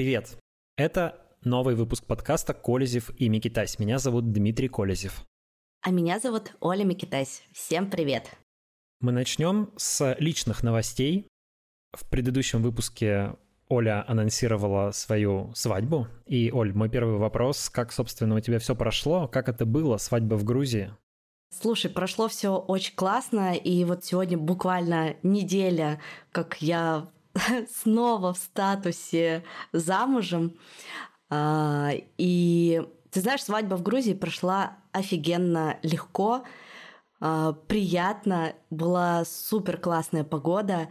привет! Это новый выпуск подкаста «Колезев и Микитась». Меня зовут Дмитрий Колезев. А меня зовут Оля Микитась. Всем привет! Мы начнем с личных новостей. В предыдущем выпуске Оля анонсировала свою свадьбу. И, Оль, мой первый вопрос, как, собственно, у тебя все прошло? Как это было, свадьба в Грузии? Слушай, прошло все очень классно, и вот сегодня буквально неделя, как я снова в статусе замужем. А, и ты знаешь, свадьба в Грузии прошла офигенно легко, а, приятно, была супер классная погода,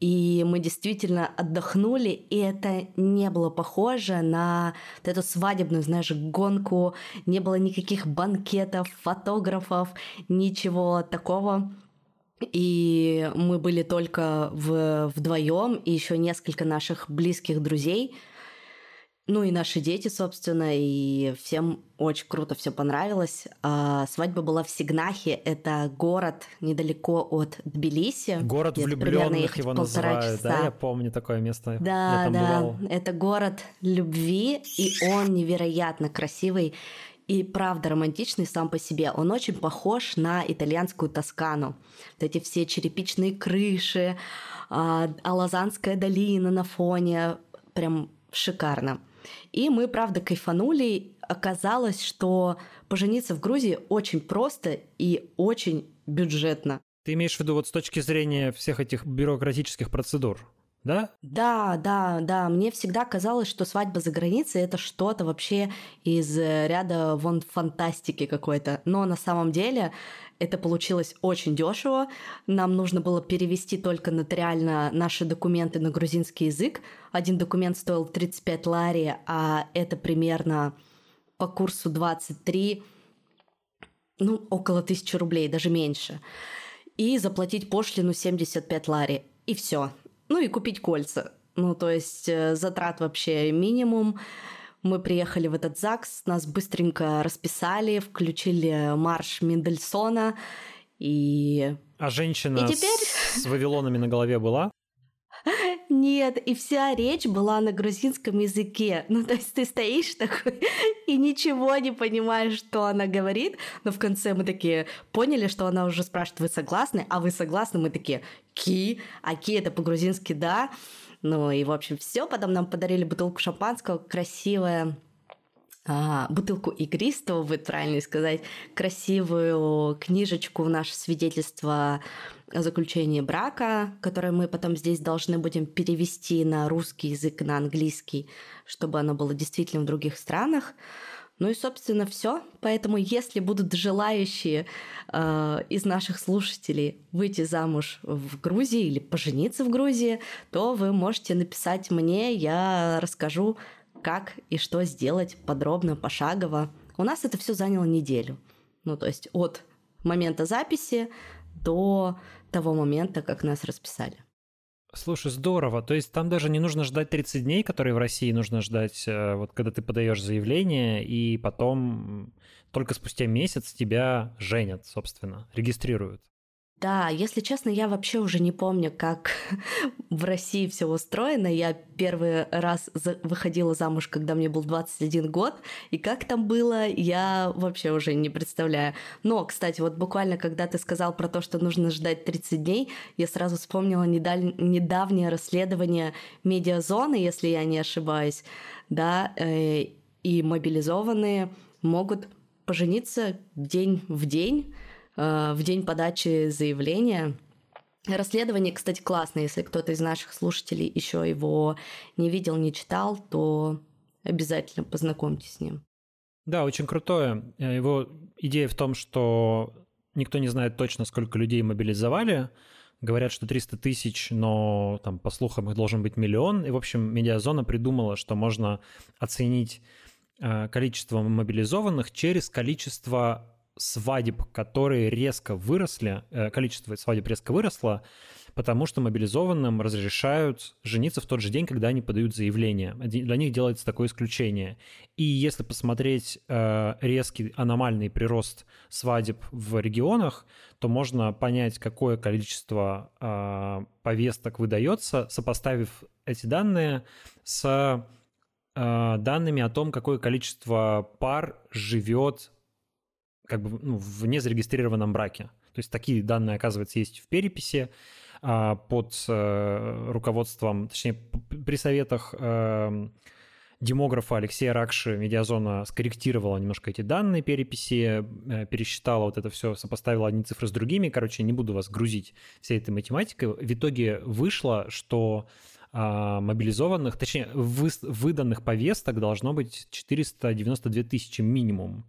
и мы действительно отдохнули, и это не было похоже на эту свадебную, знаешь, гонку, не было никаких банкетов, фотографов, ничего такого. И мы были только в, вдвоем, и еще несколько наших близких друзей. Ну и наши дети, собственно, и всем очень круто все понравилось. А, свадьба была в Сигнахе, это город недалеко от Тбилиси. Город влюбленных его называют, часа. да? Я помню такое место. Да, да, бывал. это город любви, и он невероятно красивый и правда романтичный сам по себе. Он очень похож на итальянскую Тоскану. Вот эти все черепичные крыши, а, Алазанская долина на фоне. Прям шикарно. И мы, правда, кайфанули. Оказалось, что пожениться в Грузии очень просто и очень бюджетно. Ты имеешь в виду вот с точки зрения всех этих бюрократических процедур? Да? Да, да, да. Мне всегда казалось, что свадьба за границей это что-то вообще из э, ряда вон фантастики какой-то. Но на самом деле это получилось очень дешево. Нам нужно было перевести только нотариально наши документы на грузинский язык. Один документ стоил 35 лари, а это примерно по курсу 23, ну, около тысячи рублей, даже меньше. И заплатить пошлину 75 лари. И все. Ну и купить кольца. Ну, то есть э, затрат вообще минимум. Мы приехали в этот ЗАГС, нас быстренько расписали, включили марш Мендельсона и... А женщина и теперь... с вавилонами на голове была? Нет, и вся речь была на грузинском языке. Ну, то есть ты стоишь такой и ничего не понимаешь, что она говорит, но в конце мы такие поняли, что она уже спрашивает, вы согласны? А вы согласны? Мы такие, ки, а ки это по-грузински да. Ну и, в общем, все. Потом нам подарили бутылку шампанского, красивая а, бутылку игристого, будет правильно сказать, красивую книжечку наше свидетельство о заключении брака, которое мы потом здесь должны будем перевести на русский язык, на английский, чтобы оно было действительно в других странах. Ну и, собственно, все. Поэтому, если будут желающие э, из наших слушателей выйти замуж в Грузии или пожениться в Грузии, то вы можете написать мне, я расскажу как и что сделать подробно, пошагово. У нас это все заняло неделю. Ну, то есть от момента записи до того момента, как нас расписали. Слушай, здорово. То есть там даже не нужно ждать 30 дней, которые в России нужно ждать, э, вот когда ты подаешь заявление, и потом только спустя месяц тебя женят, собственно, регистрируют. Да, если честно, я вообще уже не помню, как в России все устроено. Я первый раз выходила замуж, когда мне был 21 год, и как там было, я вообще уже не представляю. Но, кстати, вот буквально, когда ты сказал про то, что нужно ждать 30 дней, я сразу вспомнила недавнее расследование медиазоны, если я не ошибаюсь, да, э, и мобилизованные могут пожениться день в день, в день подачи заявления. Расследование, кстати, классное. Если кто-то из наших слушателей еще его не видел, не читал, то обязательно познакомьтесь с ним. Да, очень крутое. Э, его идея в том, что никто не знает точно, сколько людей мобилизовали. Говорят, что 300 тысяч, но там, по слухам, их должен быть миллион. И, в общем, медиазона придумала, что можно оценить э, количество мобилизованных через количество свадеб, которые резко выросли, э, количество свадеб резко выросло, потому что мобилизованным разрешают жениться в тот же день, когда они подают заявление. Для них делается такое исключение. И если посмотреть э, резкий аномальный прирост свадеб в регионах, то можно понять, какое количество э, повесток выдается, сопоставив эти данные с данными о том, какое количество пар живет как бы ну, в незарегистрированном браке. То есть такие данные, оказывается, есть в переписи а, под э, руководством, точнее, при советах э, демографа Алексея Ракши Медиазона скорректировала немножко эти данные переписи, э, пересчитала вот это все, сопоставила одни цифры с другими. Короче, не буду вас грузить всей этой математикой. В итоге вышло, что а, мобилизованных, точнее, вы, выданных повесток должно быть 492 тысячи минимум.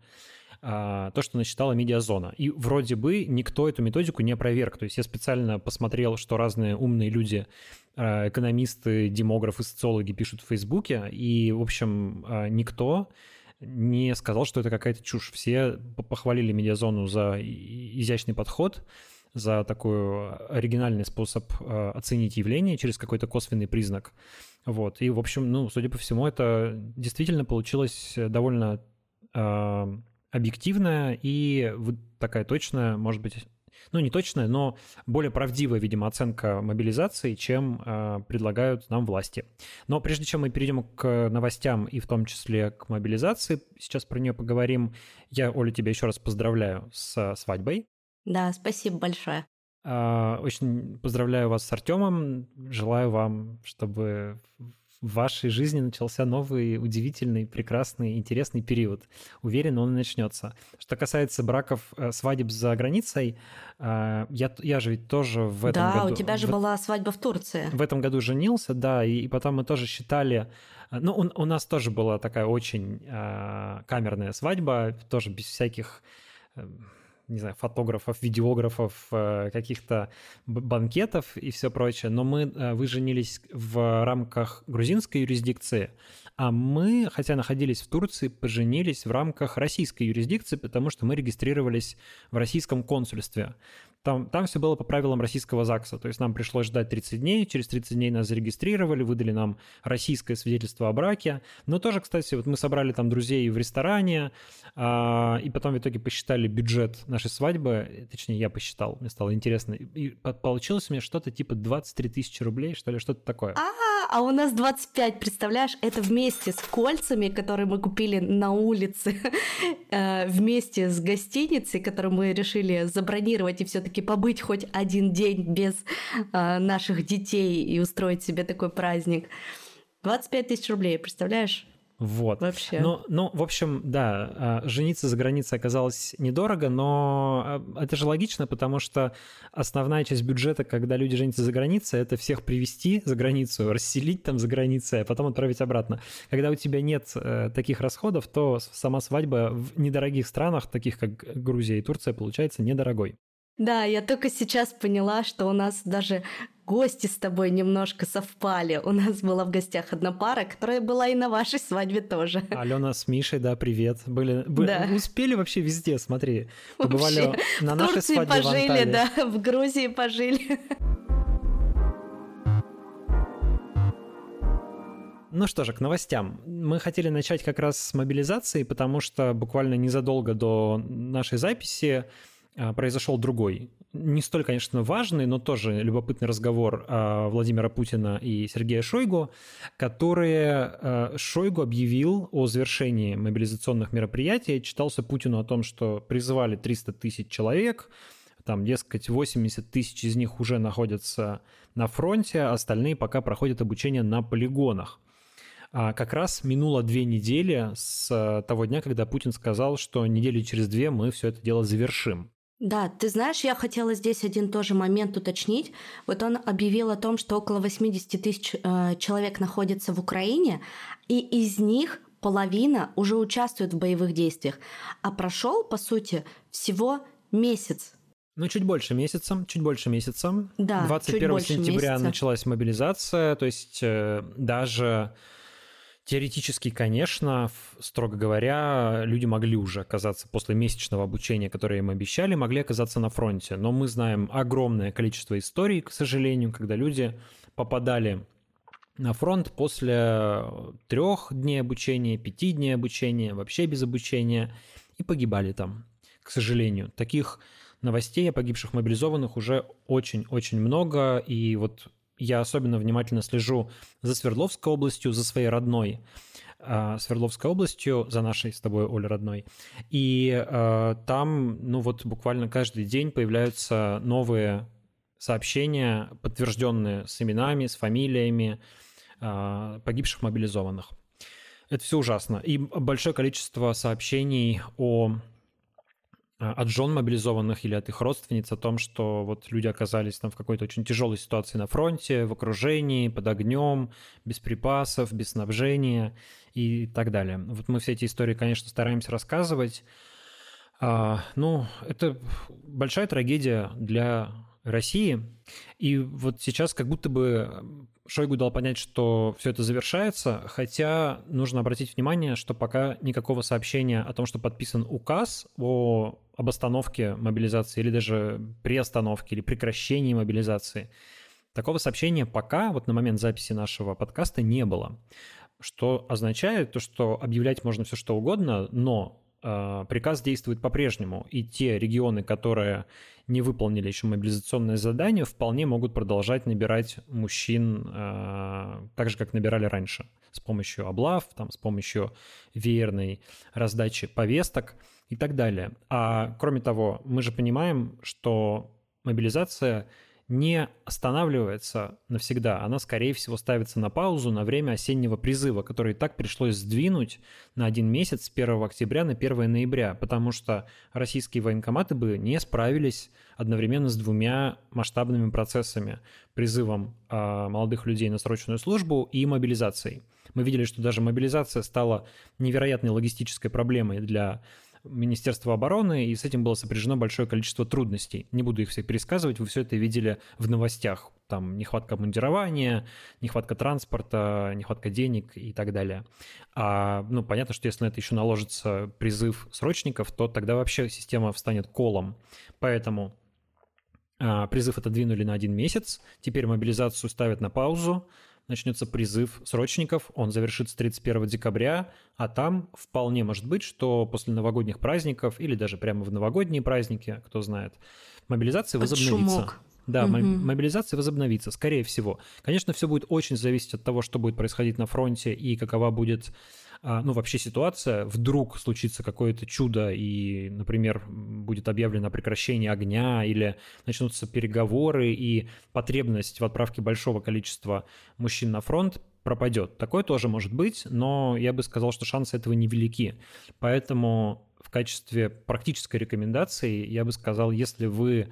А, то, что насчитала медиазона. И вроде бы никто эту методику не опроверг. То есть я специально посмотрел, что разные умные люди, а, экономисты, демографы, социологи пишут в Фейсбуке, и, в общем, а, никто не сказал, что это какая-то чушь. Все похвалили медиазону за изящный подход, за такой оригинальный способ оценить явление через какой-то косвенный признак. Вот. И, в общем, ну, судя по всему, это действительно получилось довольно объективная и такая точная, может быть, ну не точная, но более правдивая, видимо, оценка мобилизации, чем э, предлагают нам власти. Но прежде чем мы перейдем к новостям и в том числе к мобилизации, сейчас про нее поговорим. Я, Оля, тебя еще раз поздравляю с свадьбой. Да, спасибо большое. Э, очень поздравляю вас с Артемом. Желаю вам, чтобы в вашей жизни начался новый, удивительный, прекрасный, интересный период. Уверен, он начнется. Что касается браков, э, свадеб за границей, э, я, я же ведь тоже в этом да, году... Да, у тебя же в, была свадьба в Турции. В этом году женился, да, и, и потом мы тоже считали... Э, ну, у, у нас тоже была такая очень камерная свадьба, тоже без всяких не знаю, фотографов, видеографов, э, каких-то банкетов и все прочее, но мы, э, вы женились в рамках грузинской юрисдикции, а мы, хотя находились в Турции, поженились в рамках российской юрисдикции, потому что мы регистрировались в российском консульстве. Там, там все было по правилам российского ЗАГСа, то есть нам пришлось ждать 30 дней, через 30 дней нас зарегистрировали, выдали нам российское свидетельство о браке. Но тоже, кстати, вот мы собрали там друзей в ресторане, а, и потом в итоге посчитали бюджет нашей свадьбы, точнее, я посчитал, мне стало интересно, и получилось меня что-то типа 23 тысячи рублей, что ли, что-то такое. А, а у нас 25, представляешь, это вместе с кольцами, которые мы купили на улице, э, вместе с гостиницей, которую мы решили забронировать и все-таки побыть хоть один день без э, наших детей и устроить себе такой праздник. 25 тысяч рублей, представляешь? Вот. Вообще. Ну, ну, в общем, да, а, жениться за границей оказалось недорого, но а, это же логично, потому что основная часть бюджета, когда люди женятся за границей, это всех привести за границу, расселить там за границей, а потом отправить обратно. Когда у тебя нет э, таких расходов, то сама свадьба в недорогих странах, таких как Грузия и Турция, получается недорогой. Да, я только сейчас поняла, что у нас даже гости с тобой немножко совпали. У нас была в гостях одна пара, которая была и на вашей свадьбе тоже. Алена с Мишей, да, привет. Были, бы, да. успели вообще везде, смотри. Побывали вообще. на в нашей Турции свадьбе пожили, в да, в Грузии пожили. Ну что же, к новостям. Мы хотели начать как раз с мобилизации, потому что буквально незадолго до нашей записи произошел другой. Не столь, конечно, важный, но тоже любопытный разговор а, Владимира Путина и Сергея Шойгу, которые а, Шойгу объявил о завершении мобилизационных мероприятий. Читался Путину о том, что призывали 300 тысяч человек, там, дескать, 80 тысяч из них уже находятся на фронте, остальные пока проходят обучение на полигонах. А как раз минуло две недели с того дня, когда Путин сказал, что недели через две мы все это дело завершим. Да, ты знаешь, я хотела здесь один тоже момент уточнить. Вот он объявил о том, что около 80 тысяч э, человек находится в Украине, и из них половина уже участвует в боевых действиях. А прошел, по сути, всего месяц. Ну, чуть больше месяца, чуть больше месяца. Да, 21 сентября месяца. началась мобилизация, то есть э, даже Теоретически, конечно, строго говоря, люди могли уже оказаться после месячного обучения, которое им обещали, могли оказаться на фронте. Но мы знаем огромное количество историй, к сожалению, когда люди попадали на фронт после трех дней обучения, пяти дней обучения, вообще без обучения, и погибали там, к сожалению. Таких новостей о погибших мобилизованных уже очень-очень много, и вот я особенно внимательно слежу за Свердловской областью, за своей родной. э, Свердловской областью, за нашей с тобой, Оля, родной. И э, там, ну вот буквально каждый день появляются новые сообщения, подтвержденные с именами, с фамилиями э, погибших мобилизованных. Это все ужасно. И большое количество сообщений о а, от жен мобилизованных или от их родственниц о том, что вот люди оказались там в какой-то очень тяжелой ситуации на фронте, в окружении, под огнем, без припасов, без снабжения и так далее. Вот мы все эти истории, конечно, стараемся рассказывать. А, ну, это большая трагедия для России. И вот сейчас как будто бы Шойгу дал понять, что все это завершается, хотя нужно обратить внимание, что пока никакого сообщения о том, что подписан указ о об остановке мобилизации или даже приостановке или прекращении мобилизации, такого сообщения пока, вот на момент записи нашего подкаста, не было. Что означает то, что объявлять можно все что угодно, но э, приказ действует по-прежнему, и те регионы, которые не выполнили еще мобилизационное задание, вполне могут продолжать набирать мужчин э, так же, как набирали раньше, с помощью облав, там, с помощью веерной раздачи повесток и так далее. А кроме того, мы же понимаем, что мобилизация не останавливается навсегда. Она, скорее всего, ставится на паузу на время осеннего призыва, который и так пришлось сдвинуть на один месяц с 1 октября на 1 ноября, потому что российские военкоматы бы не справились одновременно с двумя масштабными процессами – призывом э, молодых людей на срочную службу и мобилизацией. Мы видели, что даже мобилизация стала невероятной логистической проблемой для Министерства обороны, и с этим было сопряжено большое количество трудностей. Не буду их всех пересказывать, вы все это видели в новостях. Там нехватка мундирования, нехватка транспорта, нехватка денег и так далее. А, ну, понятно, что если на это еще наложится призыв срочников, то тогда вообще система встанет колом. Поэтому а, призыв отодвинули на один месяц, теперь мобилизацию ставят на паузу, начнется призыв срочников, он завершится 31 декабря, а там вполне может быть, что после новогодних праздников или даже прямо в новогодние праздники, кто знает, мобилизация Под возобновится. Шумок. Да, угу. мобилизация возобновится, скорее всего. Конечно, все будет очень зависеть от того, что будет происходить на фронте и какова будет ну, вообще ситуация, вдруг случится какое-то чудо и, например, будет объявлено прекращение огня или начнутся переговоры и потребность в отправке большого количества мужчин на фронт пропадет. Такое тоже может быть, но я бы сказал, что шансы этого невелики. Поэтому в качестве практической рекомендации я бы сказал, если вы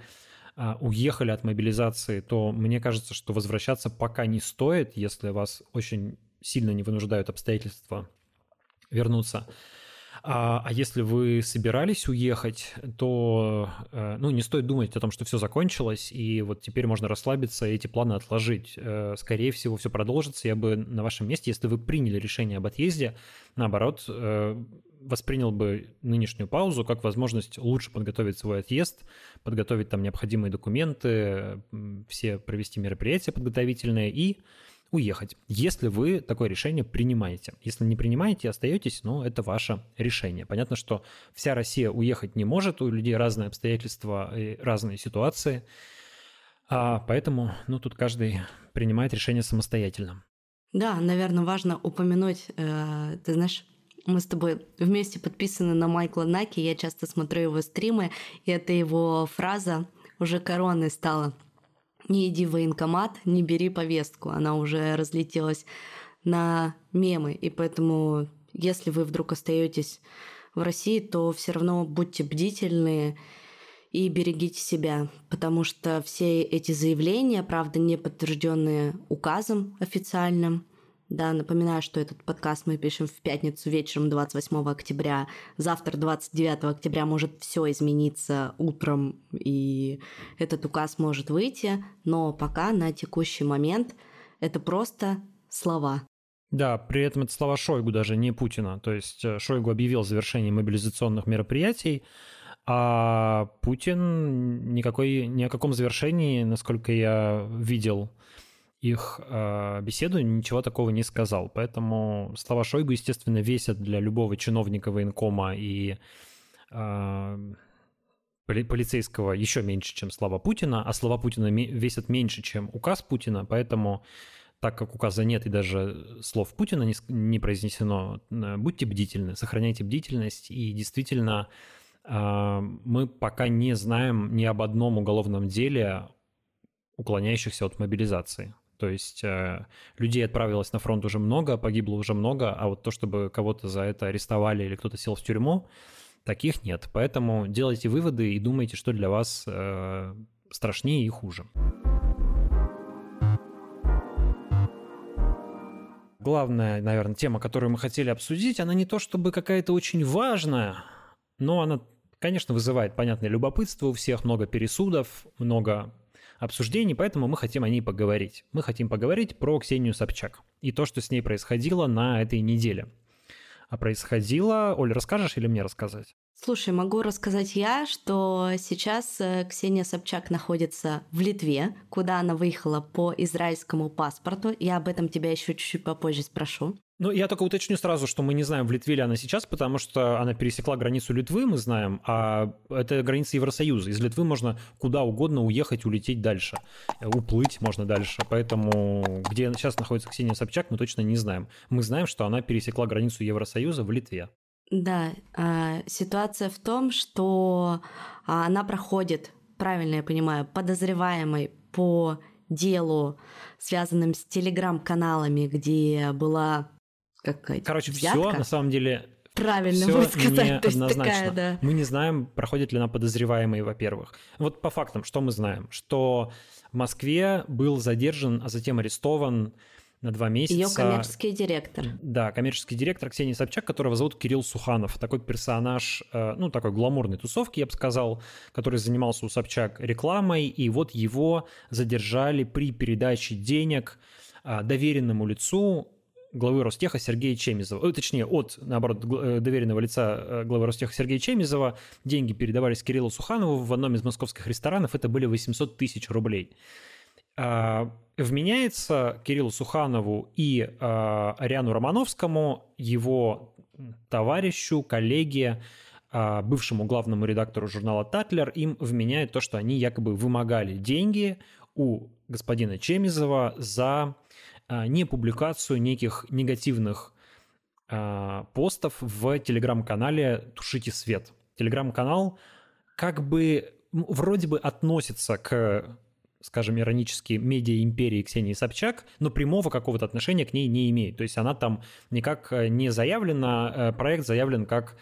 а, уехали от мобилизации, то мне кажется, что возвращаться пока не стоит, если вас очень сильно не вынуждают обстоятельства вернуться. А, а если вы собирались уехать, то э, ну, не стоит думать о том, что все закончилось, и вот теперь можно расслабиться и эти планы отложить. Э, скорее всего, все продолжится. Я бы на вашем месте, если вы приняли решение об отъезде, наоборот, э, воспринял бы нынешнюю паузу как возможность лучше подготовить свой отъезд, подготовить там необходимые документы, все провести мероприятия подготовительные и уехать, если вы такое решение принимаете. Если не принимаете, остаетесь, ну, это ваше решение. Понятно, что вся Россия уехать не может, у людей разные обстоятельства и разные ситуации, а поэтому, ну, тут каждый принимает решение самостоятельно. Да, наверное, важно упомянуть, э, ты знаешь, мы с тобой вместе подписаны на Майкла Наки, я часто смотрю его стримы, и это его фраза уже короной стала – не иди в военкомат, не бери повестку. Она уже разлетелась на мемы, и поэтому, если вы вдруг остаетесь в России, то все равно будьте бдительны и берегите себя, потому что все эти заявления, правда, не подтвержденные указом официальным, да, напоминаю, что этот подкаст мы пишем в пятницу вечером 28 октября. Завтра, 29 октября, может все измениться утром, и этот указ может выйти, но пока на текущий момент это просто слова. Да, при этом это слова Шойгу даже, не Путина. То есть э, Шойгу объявил завершение мобилизационных мероприятий, а Путин никакой, ни о каком завершении, насколько я видел, их э, беседу ничего такого не сказал. Поэтому слова Шойгу, естественно, весят для любого чиновника военкома и э, полицейского еще меньше, чем слова Путина, а слова Путина весят меньше, чем указ Путина, поэтому так как указа нет и даже слов Путина не, не произнесено, будьте бдительны, сохраняйте бдительность. И действительно, а, мы пока не знаем ни об одном уголовном деле, уклоняющихся от мобилизации. То есть э, людей отправилось на фронт уже много, погибло уже много, а вот то, чтобы кого-то за это арестовали или кто-то сел в тюрьму, таких нет. Поэтому делайте выводы и думайте, что для вас э, страшнее и хуже. Главная, наверное, тема, которую мы хотели обсудить, она не то чтобы какая-то очень важная, но она, конечно, вызывает понятное любопытство у всех, много пересудов, много обсуждений, поэтому мы хотим о ней поговорить. Мы хотим поговорить про Ксению Собчак и то, что с ней происходило на этой неделе. А происходило... Оля, расскажешь или мне рассказать? Слушай, могу рассказать я, что сейчас э, Ксения Собчак находится в Литве, куда она выехала по израильскому паспорту. Я об этом тебя еще чуть-чуть попозже спрошу. Ну, я только уточню сразу, что мы не знаем, в Литве ли она сейчас, потому что она пересекла границу Литвы, мы знаем, а это граница Евросоюза. Из Литвы можно куда угодно уехать, улететь дальше. Уплыть можно дальше. Поэтому где сейчас находится Ксения Собчак, мы точно не знаем. Мы знаем, что она пересекла границу Евросоюза в Литве. Да, а, ситуация в том, что а, она проходит, правильно я понимаю, подозреваемой по делу, связанным с телеграм-каналами, где была какая-то Короче, все на самом деле Правильно все сказали. То есть такая, да. Мы не знаем, проходит ли она подозреваемый, во-первых. Вот по фактам, что мы знаем? Что в Москве был задержан, а затем арестован на два месяца. Ее коммерческий директор. Да, коммерческий директор Ксения Собчак, которого зовут Кирилл Суханов. Такой персонаж, э, ну, такой гламурной тусовки, я бы сказал, который занимался у Собчак рекламой, и вот его задержали при передаче денег э, доверенному лицу главы Ростеха Сергея Чемизова, точнее, от, наоборот, э, доверенного лица э, главы Ростеха Сергея Чемизова. Деньги передавались Кириллу Суханову в одном из московских ресторанов, это были 800 тысяч рублей. А, вменяется Кириллу Суханову и а, Ариану Романовскому, его товарищу, коллеге, а, бывшему главному редактору журнала «Татлер», им вменяет то, что они якобы вымогали деньги у господина Чемизова за не публикацию неких негативных а, постов в телеграм-канале «Тушите свет». Телеграм-канал как бы вроде бы относится к скажем, иронически, медиа-империи Ксении Собчак, но прямого какого-то отношения к ней не имеет. То есть она там никак э, не заявлена, э, проект заявлен как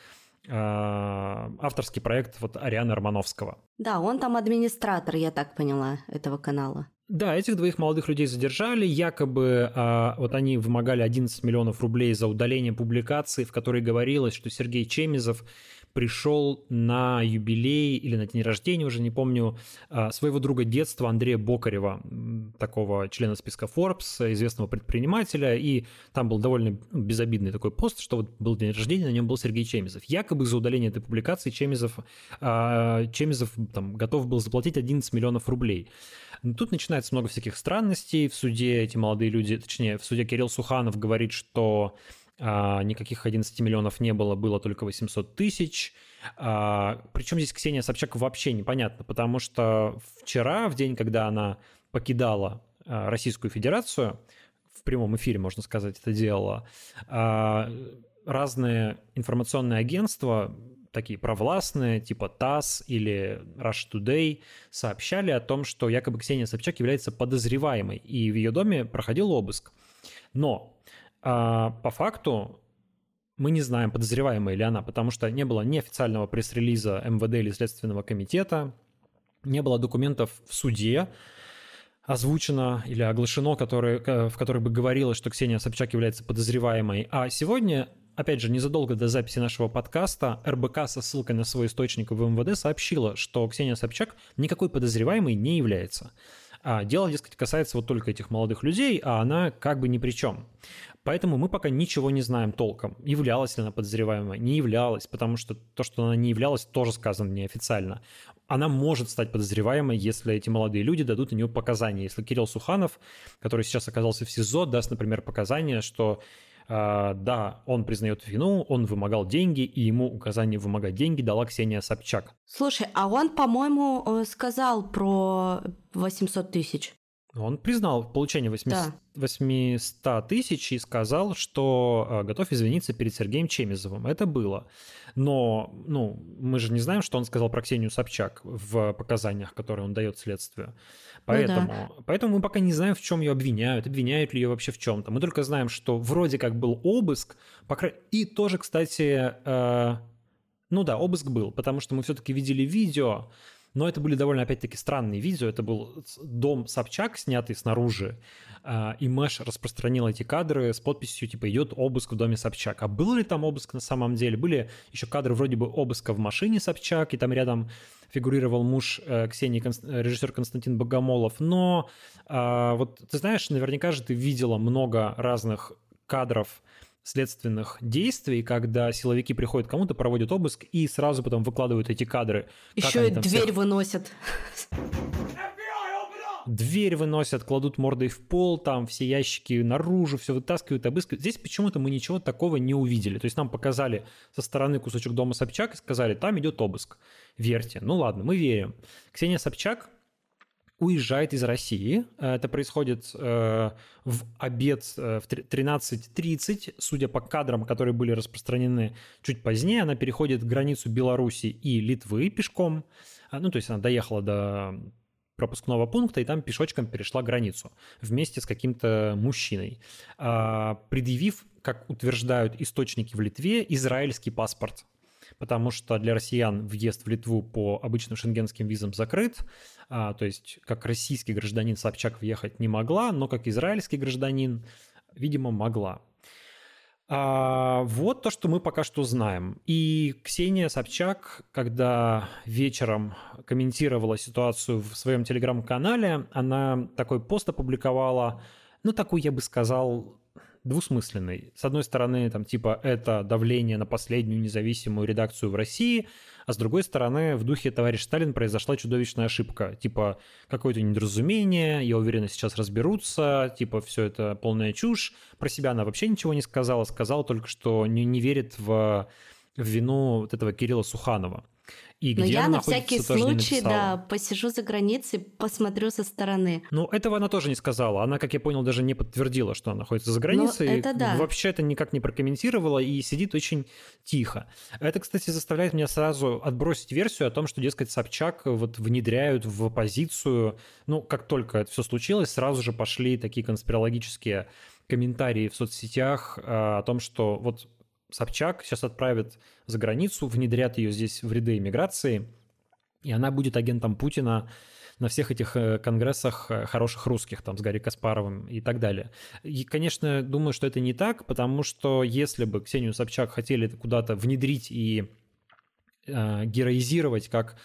авторский проект вот Арианы Романовского. Да, он там администратор, я так поняла, этого канала. Да, этих двоих молодых людей задержали. Якобы а, вот они вымогали 11 миллионов рублей за удаление публикации, в которой говорилось, что Сергей Чемизов пришел на юбилей или на день рождения, уже не помню, а, своего друга детства Андрея Бокарева, такого члена списка Forbes, известного предпринимателя, и там был довольно безобидный такой пост, что вот был день рождения, на нем был Сергей Чемизов. Якобы за удаление этой публикации Чемизов, а, Чемизов там, готов был заплатить 11 миллионов рублей. Тут начинается много всяких странностей. В суде эти молодые люди, точнее, в суде Кирилл Суханов говорит, что никаких 11 миллионов не было, было только 800 тысяч. А, причем здесь Ксения Собчак вообще непонятно, потому что вчера, в день, когда она покидала а, Российскую Федерацию, в прямом эфире, можно сказать, это делала, а, разные информационные агентства такие провластные, типа ТАСС или Rush Today, сообщали о том, что якобы Ксения Собчак является подозреваемой, и в ее доме проходил обыск. Но а, по факту мы не знаем, подозреваемая ли она, потому что не было ни официального пресс-релиза МВД или Следственного комитета, не было документов в суде, озвучено или оглашено, которые, в которых бы говорилось, что Ксения Собчак является подозреваемой. А сегодня опять же, незадолго до записи нашего подкаста РБК со ссылкой на свой источник в МВД сообщила, что Ксения Собчак никакой подозреваемой не является. А дело, дескать, касается вот только этих молодых людей, а она как бы ни при чем. Поэтому мы пока ничего не знаем толком. Являлась ли она подозреваемой, не являлась, потому что то, что она не являлась, тоже сказано неофициально. Она может стать подозреваемой, если эти молодые люди дадут на нее показания. Если Кирилл Суханов, который сейчас оказался в СИЗО, даст, например, показания, что а, да, он признает вину, он вымогал деньги, и ему указание вымогать деньги дала Ксения Собчак. Слушай, а он, по-моему, э, сказал про 800 тысяч. Он признал получение 800, да. 800 тысяч и сказал, что э, готов извиниться перед Сергеем Чемизовым. Это было. Но ну, мы же не знаем, что он сказал про Ксению Собчак в показаниях, которые он дает следствию. Поэтому, ну да. поэтому мы пока не знаем, в чем ее обвиняют, обвиняют ли ее вообще в чем-то. Мы только знаем, что вроде как был обыск, и тоже, кстати, э, ну да, обыск был, потому что мы все-таки видели видео, но это были довольно, опять-таки, странные видео. Это был дом Собчак, снятый снаружи, а, и Мэш распространил эти кадры с подписью, типа, идет обыск в доме Собчак. А был ли там обыск на самом деле? Были еще кадры вроде бы обыска в машине Собчак, и там рядом фигурировал муж э, Ксении, режиссер Константин Богомолов. Но а, вот ты знаешь, наверняка же ты видела много разных кадров следственных действий, когда силовики приходят к кому-то, проводят обыск и сразу потом выкладывают эти кадры. Еще и дверь всех... выносят. Дверь выносят, кладут мордой в пол, там все ящики наружу, все вытаскивают, обыскивают. Здесь почему-то мы ничего такого не увидели. То есть нам показали со стороны кусочек дома Собчак и сказали, там идет обыск. Верьте. Ну ладно, мы верим. Ксения Собчак уезжает из России. Это происходит э, в обед э, в 13.30. Судя по кадрам, которые были распространены чуть позднее, она переходит границу Беларуси и Литвы пешком. А, ну, то есть она доехала до пропускного пункта и там пешочком перешла границу вместе с каким-то мужчиной, а, предъявив, как утверждают источники в Литве, израильский паспорт потому что для россиян въезд в Литву по обычным шенгенским визам закрыт, а, то есть как российский гражданин Собчак въехать не могла, но как израильский гражданин, видимо, могла. А, вот то, что мы пока что знаем. И Ксения Собчак, когда вечером комментировала ситуацию в своем телеграм-канале, она такой пост опубликовала, ну, такой, я бы сказал, двусмысленный. С одной стороны, там, типа, это давление на последнюю независимую редакцию в России, а с другой стороны, в духе товарищ Сталин произошла чудовищная ошибка. Типа, какое-то недоразумение, я уверена, сейчас разберутся, типа, все это полная чушь. Про себя она вообще ничего не сказала, сказала только, что не, не верит в, в вину вот этого Кирилла Суханова. И Но я на всякий случай, да, посижу за границей, посмотрю со стороны. Ну, этого она тоже не сказала. Она, как я понял, даже не подтвердила, что она находится за границей. Ну, это да. Вообще это никак не прокомментировала и сидит очень тихо. Это, кстати, заставляет меня сразу отбросить версию о том, что, дескать, Собчак вот внедряют в оппозицию. Ну, как только это все случилось, сразу же пошли такие конспирологические комментарии в соцсетях а, о том, что вот Собчак сейчас отправят за границу, внедрят ее здесь в ряды иммиграции, и она будет агентом Путина на всех этих э, конгрессах э, хороших русских, там, с Гарри Каспаровым и так далее. И, конечно, думаю, что это не так, потому что если бы Ксению Собчак хотели куда-то внедрить и э, героизировать как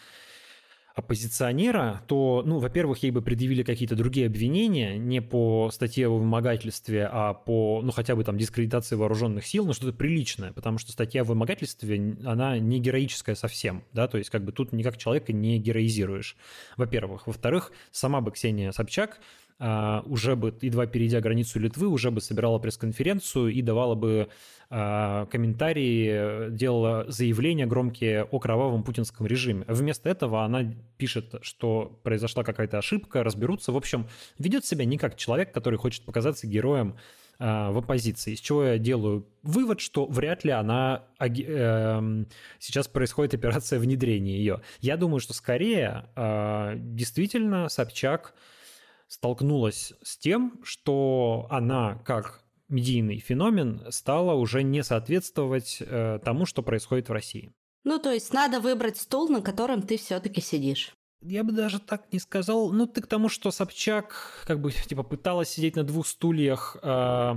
оппозиционера, то, ну, во-первых, ей бы предъявили какие-то другие обвинения, не по статье о вымогательстве, а по, ну, хотя бы там дискредитации вооруженных сил, но что-то приличное, потому что статья о вымогательстве, она не героическая совсем, да, то есть как бы тут никак человека не героизируешь, во-первых. Во-вторых, сама бы Ксения Собчак уже бы, едва перейдя границу Литвы, уже бы собирала пресс-конференцию и давала бы а, комментарии, делала заявления громкие о кровавом путинском режиме. Вместо этого она пишет, что произошла какая-то ошибка, разберутся. В общем, ведет себя не как человек, который хочет показаться героем а, в оппозиции. Из чего я делаю вывод, что вряд ли она э, сейчас происходит операция внедрения ее. Я думаю, что скорее э, действительно Собчак столкнулась с тем, что она как медийный феномен стала уже не соответствовать э, тому, что происходит в России. Ну, то есть надо выбрать стул, на котором ты все-таки сидишь. Я бы даже так не сказал. Ну, ты к тому, что Собчак как бы типа пыталась сидеть на двух стульях, э,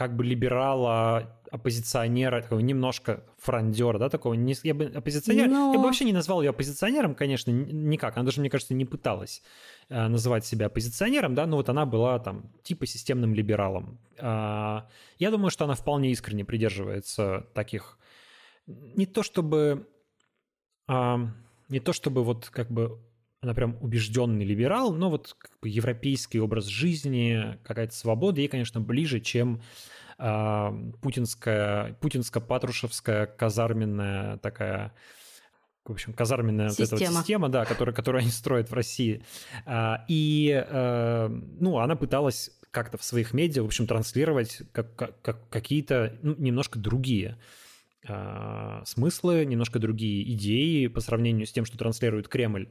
как бы либерала, оппозиционера, такого немножко франдера, да, такого. Не, я бы оппозиционер, Но... я бы вообще не назвал ее оппозиционером, конечно, никак. Она даже, мне кажется, не пыталась э, называть себя оппозиционером, да, но вот она была там типа системным либералом. Э, я думаю, что она вполне искренне придерживается таких, не то чтобы, э, не то чтобы вот как бы она прям убежденный либерал, но вот как бы европейский образ жизни, какая-то свобода ей, конечно, ближе, чем путинская, путинско-патрушевская казарменная такая в общем, казарменная система, вот эта вот система да, которая, которую они строят в России. А, и, э, ну, она пыталась как-то в своих медиа, в общем, транслировать как, как, какие-то ну, немножко другие э, смыслы, немножко другие идеи по сравнению с тем, что транслирует Кремль.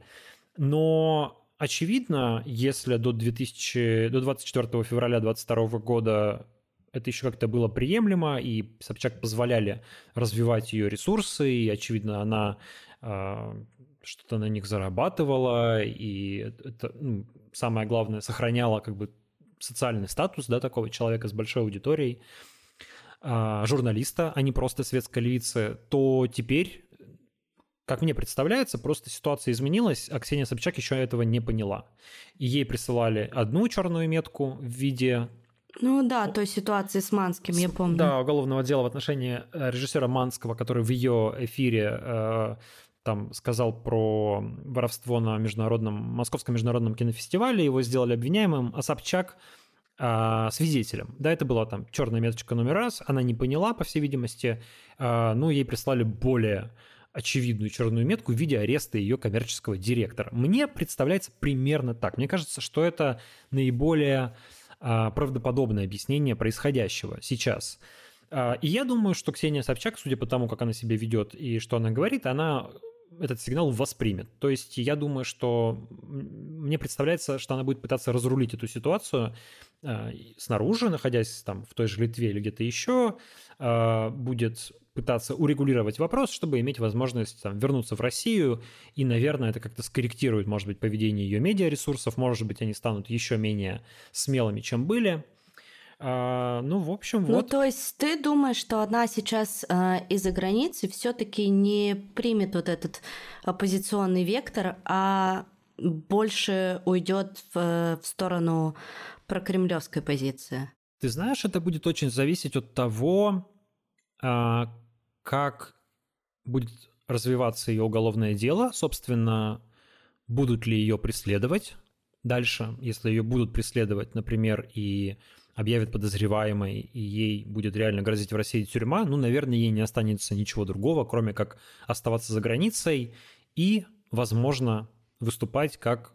Но очевидно, если до, 2000, до 24 февраля 2022 года это еще как-то было приемлемо, и Собчак позволяли развивать ее ресурсы, и, очевидно, она э, что-то на них зарабатывала, и это, ну, самое главное, сохраняла как бы социальный статус, да, такого человека с большой аудиторией, э, журналиста, а не просто светской львицы, то теперь как мне представляется, просто ситуация изменилась, а Ксения Собчак еще этого не поняла. И ей присылали одну черную метку в виде ну да, той ситуации с Манским, я помню. Да, уголовного дела в отношении э, режиссера Манского, который в ее эфире э, там сказал про воровство на международном, Московском международном кинофестивале, его сделали обвиняемым, а Собчак э, свидетелем. Да, это была там черная меточка номер раз, она не поняла, по всей видимости, э, ну, ей прислали более очевидную черную метку в виде ареста ее коммерческого директора. Мне представляется примерно так. Мне кажется, что это наиболее а, правдоподобное объяснение происходящего сейчас. А, и я думаю, что Ксения Собчак, судя по тому, как она себя ведет и что она говорит, она этот сигнал воспримет. То есть я думаю, что мне представляется, что она будет пытаться разрулить эту ситуацию э, снаружи, находясь там в той же Литве или где-то еще, будет пытаться урегулировать вопрос, чтобы иметь возможность там, вернуться в Россию, и, наверное, это как-то скорректирует, может быть, поведение ее медиаресурсов, может быть, они станут еще менее смелыми, чем были. А, ну, в общем, ну, вот. Ну, то есть ты думаешь, что она сейчас э, из-за границы все-таки не примет вот этот оппозиционный вектор, а больше уйдет в, в сторону прокремлевской позиции? Ты знаешь, это будет очень зависеть от того, э, как будет развиваться ее уголовное дело, собственно, будут ли ее преследовать дальше, если ее будут преследовать, например, и объявят подозреваемой, и ей будет реально грозить в России тюрьма, ну, наверное, ей не останется ничего другого, кроме как оставаться за границей и, возможно, выступать как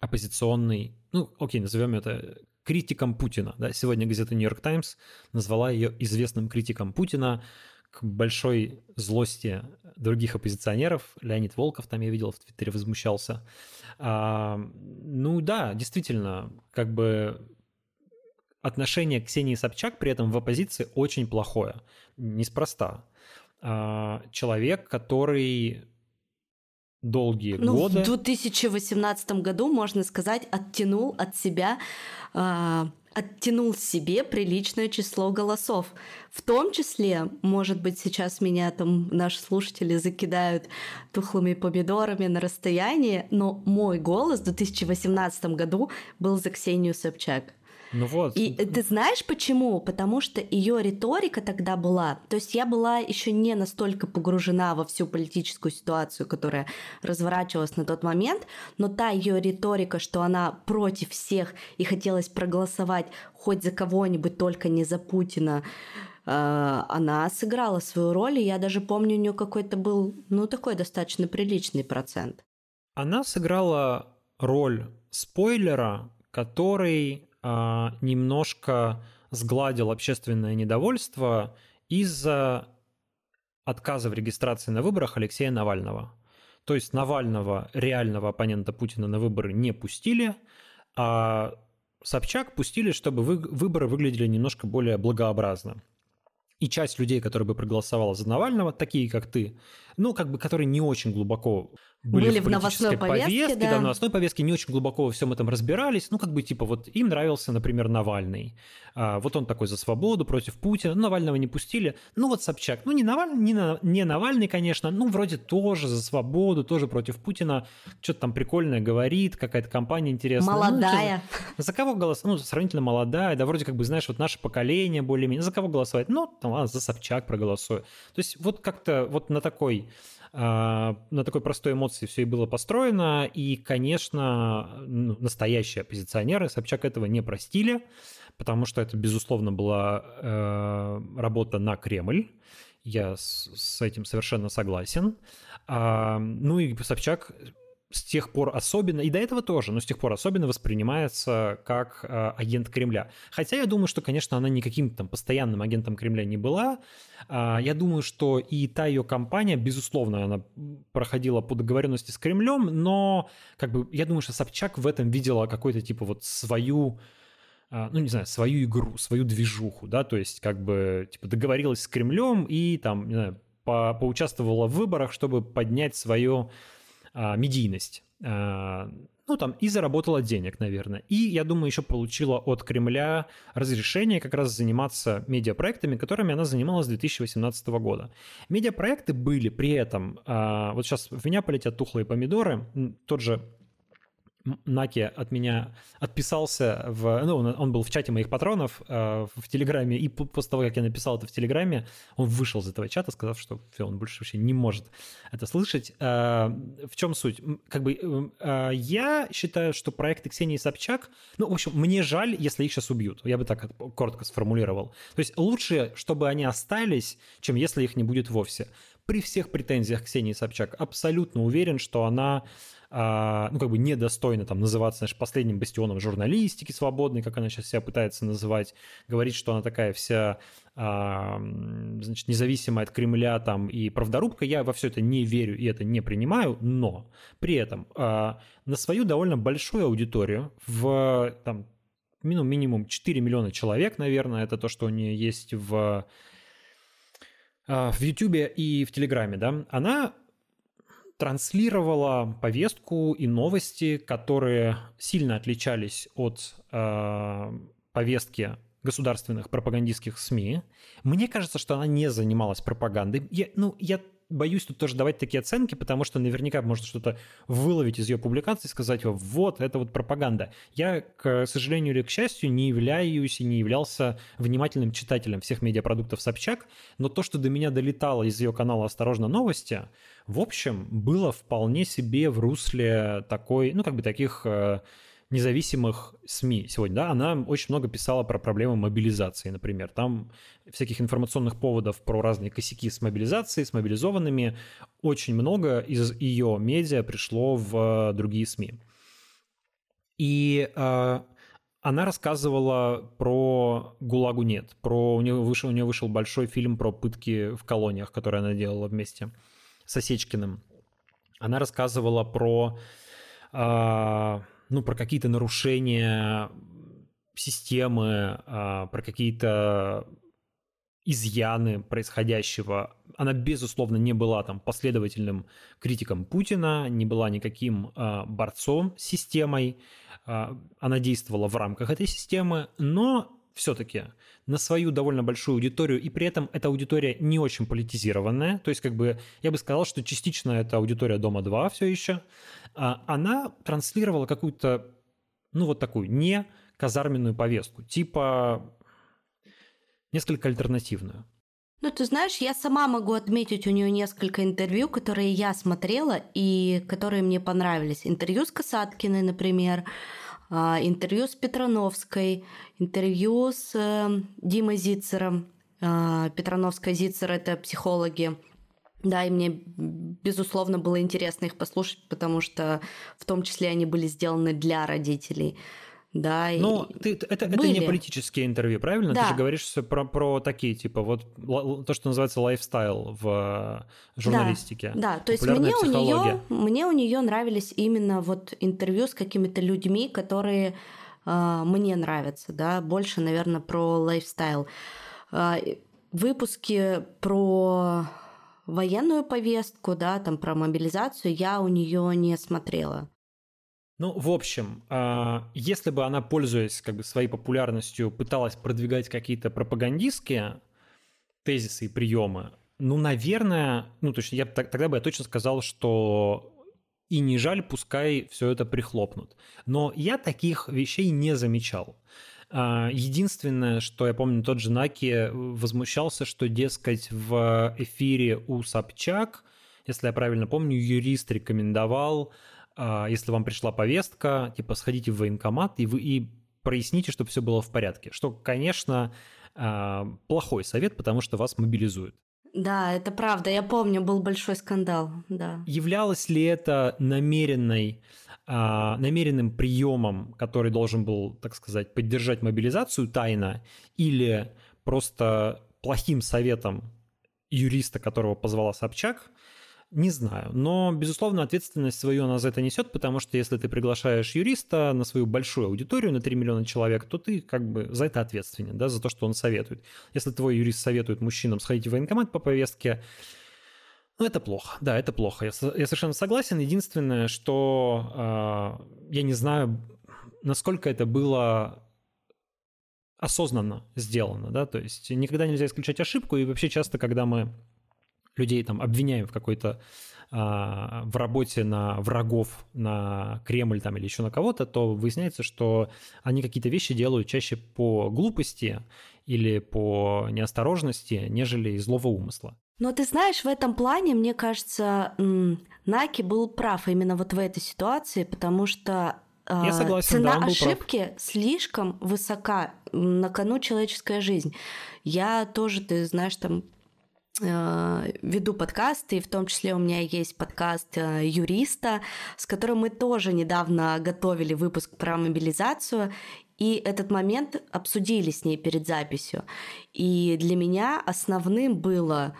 оппозиционный, ну, окей, назовем это критиком Путина. Да? Сегодня газета «Нью-Йорк Таймс» назвала ее известным критиком Путина к большой злости других оппозиционеров. Леонид Волков там, я видел, в Твиттере возмущался. А, ну да, действительно, как бы отношение Ксении Собчак при этом в оппозиции очень плохое. Неспроста. А, человек, который долгие ну, годы... В 2018 году, можно сказать, оттянул от себя а, оттянул себе приличное число голосов. В том числе, может быть, сейчас меня там наши слушатели закидают тухлыми помидорами на расстоянии, но мой голос в 2018 году был за Ксению Собчак. Ну вот. И ты знаешь почему? Потому что ее риторика тогда была. То есть я была еще не настолько погружена во всю политическую ситуацию, которая разворачивалась на тот момент, но та ее риторика, что она против всех и хотелось проголосовать хоть за кого-нибудь, только не за Путина, э, она сыграла свою роль, и я даже помню, у нее какой-то был, ну, такой достаточно приличный процент. Она сыграла роль спойлера, который немножко сгладил общественное недовольство из-за отказа в регистрации на выборах Алексея Навального. То есть Навального, реального оппонента Путина, на выборы не пустили, а Собчак пустили, чтобы выборы выглядели немножко более благообразно. И часть людей, которые бы проголосовала за Навального, такие как ты, ну, как бы, которые не очень глубоко были, были в, новостной повестке, повестке да. да, в новостной повестке не очень глубоко во всем этом разбирались. Ну, как бы, типа, вот им нравился, например, Навальный. А, вот он такой за свободу, против Путина. Ну, Навального не пустили. Ну, вот Собчак. Ну, не Навальный, не, на, не Навальный, конечно. Ну, вроде тоже за свободу, тоже против Путина. Что-то там прикольное говорит, какая-то компания интересная. Ну, молодая. Ну, за, кого голосовать? Ну, сравнительно молодая. Да, вроде как бы, знаешь, вот наше поколение более-менее. За кого голосовать? Ну, там, ладно, за Собчак проголосую. То есть вот как-то вот на такой на такой простой эмоции все и было построено, и, конечно, ну, настоящие оппозиционеры Собчак этого не простили, потому что это, безусловно, была э, работа на Кремль, я с, с этим совершенно согласен. А, ну и Собчак с тех пор особенно, и до этого тоже, но с тех пор особенно воспринимается как э, агент Кремля. Хотя я думаю, что, конечно, она никаким там постоянным агентом Кремля не была. Э, я думаю, что и та ее компания, безусловно, она проходила по договоренности с Кремлем, но как бы я думаю, что Собчак в этом видела какой-то типа вот свою ну, не знаю, свою игру, свою движуху, да, то есть как бы, типа, договорилась с Кремлем и там, не знаю, по поучаствовала в выборах, чтобы поднять свое медийность. А, ну, там, и заработала денег, наверное. И, я думаю, еще получила от Кремля разрешение как раз заниматься медиапроектами, которыми она занималась с 2018 года. Медиапроекты были при этом... А, вот сейчас в меня полетят тухлые помидоры. Тот же Наки от меня отписался в... Ну, он, был в чате моих патронов э, в Телеграме, и после того, как я написал это в Телеграме, он вышел из этого чата, сказав, что все, он больше вообще не может это слышать. Э, в чем суть? Как бы э, э, я считаю, что проекты Ксении Собчак... Ну, в общем, мне жаль, если их сейчас убьют. Я бы так коротко сформулировал. То есть лучше, чтобы они остались, чем если их не будет вовсе. При всех претензиях Ксении Собчак абсолютно уверен, что она а, ну, как бы недостойно там называться, знаешь, последним бастионом журналистики свободной, как она сейчас себя пытается называть, говорить, что она такая вся, а, значит, независимая от Кремля там и правдорубка, я во все это не верю и это не принимаю, но при этом а, на свою довольно большую аудиторию в там минимум, минимум 4 миллиона человек, наверное, это то, что у нее есть в в Ютубе и в Телеграме, да, она транслировала повестку и новости, которые сильно отличались от э, повестки государственных пропагандистских СМИ. Мне кажется, что она не занималась пропагандой. Я, ну, я боюсь тут тоже давать такие оценки, потому что наверняка может что-то выловить из ее публикации и сказать, вот, это вот пропаганда. Я, к сожалению или к счастью, не являюсь и не являлся внимательным читателем всех медиапродуктов Собчак, но то, что до меня долетало из ее канала «Осторожно, новости», в общем, было вполне себе в русле такой, ну, как бы таких э, независимых СМИ сегодня, да, она очень много писала про проблемы мобилизации, например. Там всяких информационных поводов про разные косяки с мобилизацией, с мобилизованными. Очень много из ее медиа пришло в другие СМИ. И э, она рассказывала про ГУЛАГу нет, про у нее вышел у нее вышел большой фильм про пытки в колониях, который она делала вместе с Осечкиным. Она рассказывала про э, ну, про какие-то нарушения системы, а, про какие-то изъяны происходящего. Она, безусловно, не была там последовательным критиком Путина, не была никаким а, борцом с системой. А, она действовала в рамках этой системы, но все-таки на свою довольно большую аудиторию, и при этом эта аудитория не очень политизированная, то есть как бы я бы сказал, что частично это аудитория Дома-2 все еще, а, она транслировала какую-то, ну вот такую, не казарменную повестку, типа несколько альтернативную. Ну, ты знаешь, я сама могу отметить у нее несколько интервью, которые я смотрела и которые мне понравились. Интервью с Касаткиной, например, интервью с Петрановской, интервью с э, Димой Зицером. А, Петрановская Зицер – это психологи. Да, и мне, безусловно, было интересно их послушать, потому что в том числе они были сделаны для родителей. Да, Но и... ты, это, это не политические интервью, правильно? Да. Ты же говоришь все про, про такие, типа, вот то, что называется лайфстайл в э, журналистике. Да, да. то есть мне у, нее, мне у нее нравились именно вот интервью с какими-то людьми, которые э, мне нравятся, да, больше, наверное, про лайфстайл. Э, выпуски про военную повестку, да, там про мобилизацию я у нее не смотрела. Ну, в общем, а, если бы она, пользуясь как бы своей популярностью, пыталась продвигать какие-то пропагандистские тезисы и приемы, ну, наверное, ну, то есть я тогда бы я точно сказал, что и не жаль, пускай все это прихлопнут. Но я таких вещей не замечал. А, единственное, что я помню, тот же Наки возмущался, что, дескать, в эфире у Собчак, если я правильно помню, юрист рекомендовал если вам пришла повестка, типа сходите в военкомат и, вы, и проясните, чтобы все было в порядке. Что, конечно, а, плохой совет, потому что вас мобилизуют. Да, это правда. Я помню, был большой скандал. Да. Являлось ли это намеренной а, намеренным приемом, который должен был, так сказать, поддержать мобилизацию тайно, или просто плохим советом юриста, которого позвала Собчак, не знаю. Но, безусловно, ответственность свою она за это несет, потому что если ты приглашаешь юриста на свою большую аудиторию, на 3 миллиона человек, то ты как бы за это ответственен, да, за то, что он советует. Если твой юрист советует мужчинам сходить в военкомат по повестке, ну, это плохо. Да, это плохо. Я, я совершенно согласен. Единственное, что э, я не знаю, насколько это было осознанно сделано, да, то есть никогда нельзя исключать ошибку, и вообще часто, когда мы людей там обвиняем в какой-то а, в работе на врагов, на Кремль там или еще на кого-то, то выясняется, что они какие-то вещи делают чаще по глупости или по неосторожности, нежели из злого умысла. Но ты знаешь, в этом плане, мне кажется, Наки был прав именно вот в этой ситуации, потому что я согласен, цена да, ошибки прав. слишком высока, на кону человеческая жизнь. Я тоже, ты знаешь, там веду подкасты, и в том числе у меня есть подкаст э, юриста, с которым мы тоже недавно готовили выпуск про мобилизацию, и этот момент обсудили с ней перед записью. И для меня основным было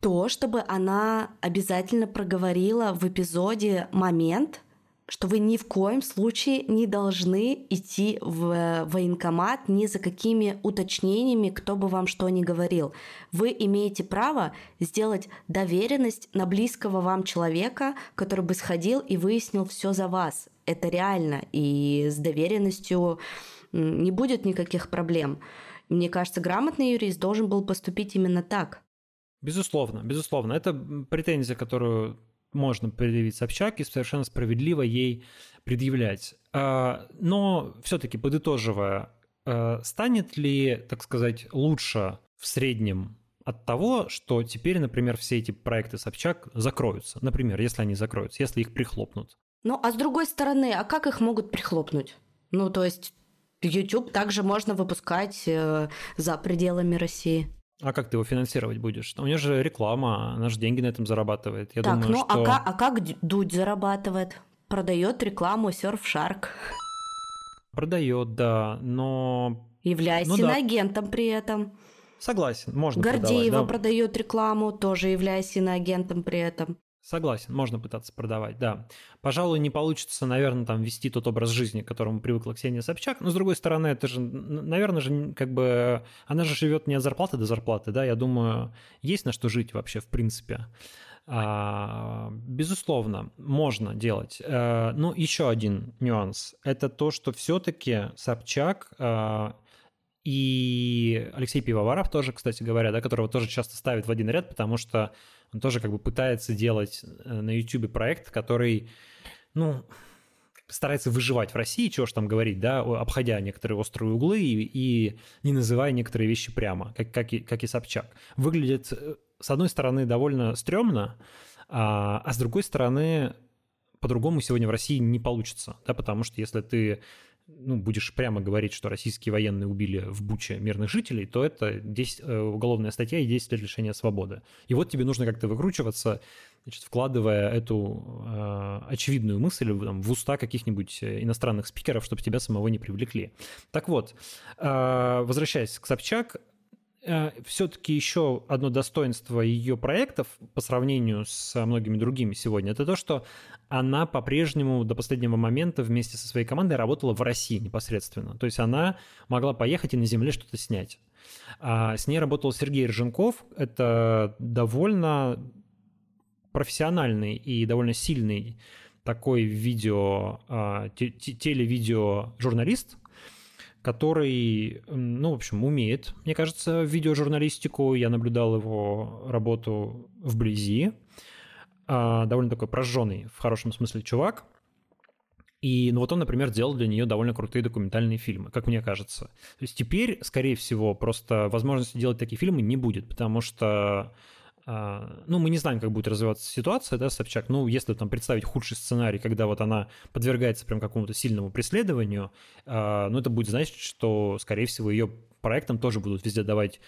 то, чтобы она обязательно проговорила в эпизоде момент, что вы ни в коем случае не должны идти в военкомат ни за какими уточнениями, кто бы вам что ни говорил. Вы имеете право сделать доверенность на близкого вам человека, который бы сходил и выяснил все за вас. Это реально, и с доверенностью не будет никаких проблем. Мне кажется, грамотный юрист должен был поступить именно так. Безусловно, безусловно. Это претензия, которую можно предъявить Собчак и совершенно справедливо ей предъявлять. А, но все-таки подытоживая, а, станет ли, так сказать, лучше в среднем от того, что теперь, например, все эти проекты Собчак закроются. Например, если они закроются, если их прихлопнут. Ну, а с другой стороны, а как их могут прихлопнуть? Ну, то есть YouTube также можно выпускать э, за пределами России. А как ты его финансировать будешь? У нее же реклама, она же деньги на этом зарабатывает. Я так, думаю, ну а что... а, как, а как Дудь зарабатывает? Продает рекламу Surfshark. Продает, да, но... Являясь ну, иноагентом да. при этом. Согласен, можно Гордеева продавать, да. продает рекламу, тоже являясь иноагентом при этом. Согласен, можно пытаться продавать, да. Пожалуй, не получится, наверное, там вести тот образ жизни, к которому привыкла Ксения Собчак. Но, с другой стороны, это же, наверное же, как бы, она же живет не от зарплаты до зарплаты, да, я думаю, есть на что жить вообще, в принципе. А, безусловно, можно делать. А, ну, еще один нюанс. Это то, что все-таки Собчак а, и Алексей Пивоваров тоже, кстати говоря, да, которого тоже часто ставят в один ряд, потому что он тоже как бы пытается делать э, на YouTube проект, который, ну, старается выживать в России, чего ж там говорить, да, обходя некоторые острые углы и, и не называя некоторые вещи прямо, как, как, и, как и Собчак. Выглядит, э, с одной стороны, довольно стрёмно, а, а с другой стороны, по-другому сегодня в России не получится, да, потому что если ты ну, будешь прямо говорить, что российские военные убили в Буче мирных жителей, то это 10, э, уголовная статья и 10 лет лишения свободы. И вот тебе нужно как-то выкручиваться, значит, вкладывая эту э, очевидную мысль там, в уста каких-нибудь э, иностранных спикеров, чтобы тебя самого не привлекли. Так вот, э, возвращаясь к Собчак, все-таки еще одно достоинство ее проектов по сравнению с многими другими сегодня, это то, что она по-прежнему до последнего момента вместе со своей командой работала в России непосредственно. То есть она могла поехать и на земле что-то снять. А с ней работал Сергей Рженков. Это довольно профессиональный и довольно сильный такой видео, а, телевидео журналист, который, ну, в общем, умеет, мне кажется, видеожурналистику. Я наблюдал его работу вблизи а, довольно такой прожженный в хорошем смысле чувак. И ну вот он, например, делал для нее довольно крутые документальные фильмы, как мне кажется. То есть теперь, скорее всего, просто возможности делать такие фильмы не будет, потому что ну, мы не знаем, как будет развиваться ситуация, да, Собчак. Ну, если там представить худший сценарий, когда вот она подвергается прям какому-то сильному преследованию, а, ну, это будет значить, что, скорее всего, ее проектам тоже будут везде давать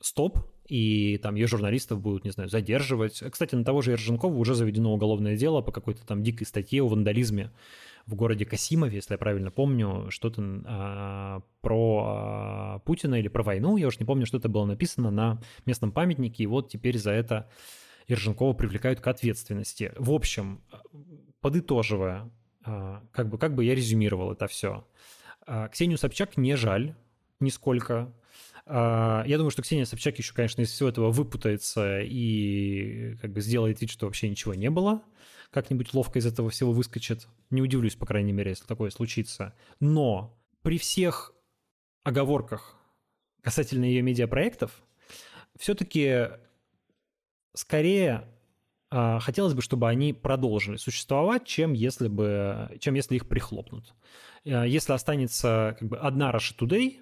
стоп, и там ее журналистов будут, не знаю, задерживать. Кстати, на того же Ерженкова уже заведено уголовное дело по какой-то там дикой статье о вандализме в городе Касимове, если я правильно помню, что-то а, про а, Путина или про войну, я уж не помню, что это было написано на местном памятнике, и вот теперь за это Ерженкова привлекают к ответственности. В общем, подытоживая, а, как бы, как бы я резюмировал это все. А, Ксению Собчак не жаль нисколько. А, я думаю, что Ксения Собчак еще, конечно, из всего этого выпутается и как бы сделает вид, что вообще ничего не было. Как-нибудь ловко из этого всего выскочит. Не удивлюсь, по крайней мере, если такое случится. Но при всех оговорках касательно ее медиапроектов, все-таки скорее а, хотелось бы, чтобы они продолжили существовать, чем если, бы, чем если их прихлопнут. А, если останется как бы одна Russia Today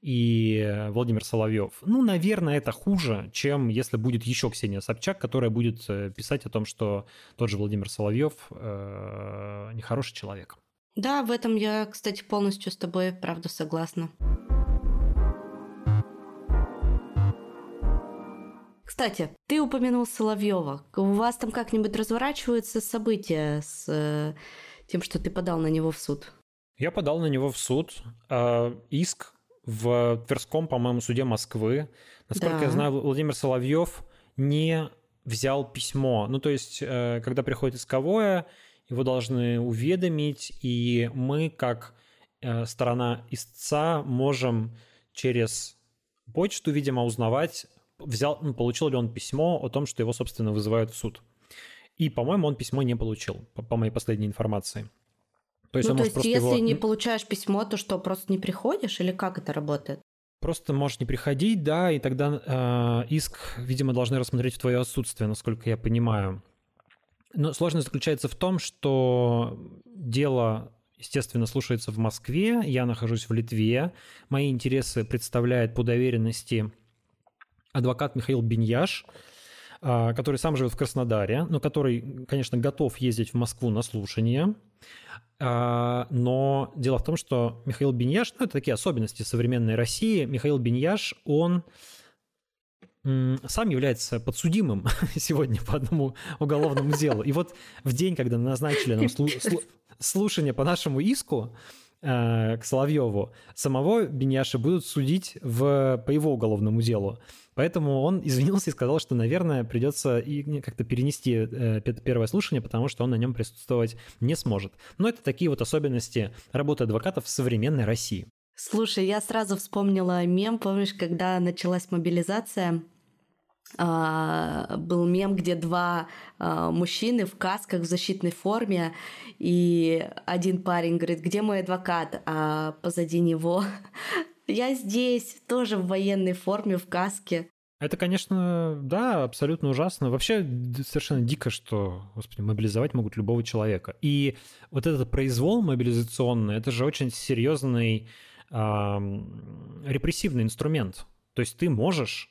и Владимир Соловьев, ну, наверное, это хуже, чем если будет еще Ксения Собчак, которая будет э, писать о том, что тот же Владимир Соловьев э, нехороший человек. Да, в этом я, кстати, полностью с тобой, правда, согласна. Кстати, ты упомянул Соловьева. У вас там как-нибудь разворачиваются события с э, тем, что ты подал на него в суд? Я подал на него в суд э, иск в Тверском, по-моему, суде Москвы. Насколько да. я знаю, Владимир Соловьев не взял письмо. Ну, то есть, э, когда приходит исковое, его должны уведомить, и мы, как э, сторона истца, можем через почту, видимо, узнавать, взял, ну, получил ли он письмо о том, что его, собственно, вызывают в суд. И, по-моему, он письмо не получил, по, по моей последней информации. То есть, ну, то есть если его... не получаешь письмо, то что, просто не приходишь или как это работает? Просто можешь не приходить, да, и тогда э, иск, видимо, должны рассмотреть в твое отсутствие, насколько я понимаю. Но сложность заключается в том, что дело, естественно, слушается в Москве, я нахожусь в Литве, мои интересы представляет по доверенности адвокат Михаил Беньяш, а, который сам живет в Краснодаре, но который, конечно, готов ездить в Москву на слушание. А, но дело в том, что Михаил Беньяш, ну, это такие особенности современной России. Михаил Беньяш, он сам является подсудимым сегодня по одному уголовному делу. И вот в день, когда назначили нам слушание по нашему иску, э, к Соловьеву, самого Беньяша будут судить в, по его уголовному делу. Поэтому он извинился и сказал, что, наверное, придется и как-то перенести э, первое слушание, потому что он на нем присутствовать не сможет. Но это такие вот особенности работы адвокатов в современной России. Слушай, я сразу вспомнила мем, помнишь, когда началась мобилизация, Uh, был мем, где два uh, мужчины в касках в защитной форме, и один парень говорит, где мой адвокат, а позади него я здесь, тоже в военной форме, в каске. Это, конечно, да, абсолютно ужасно. Вообще совершенно дико, что, господи, мобилизовать могут любого человека. И вот этот произвол мобилизационный, это же очень серьезный э, репрессивный инструмент. То есть ты можешь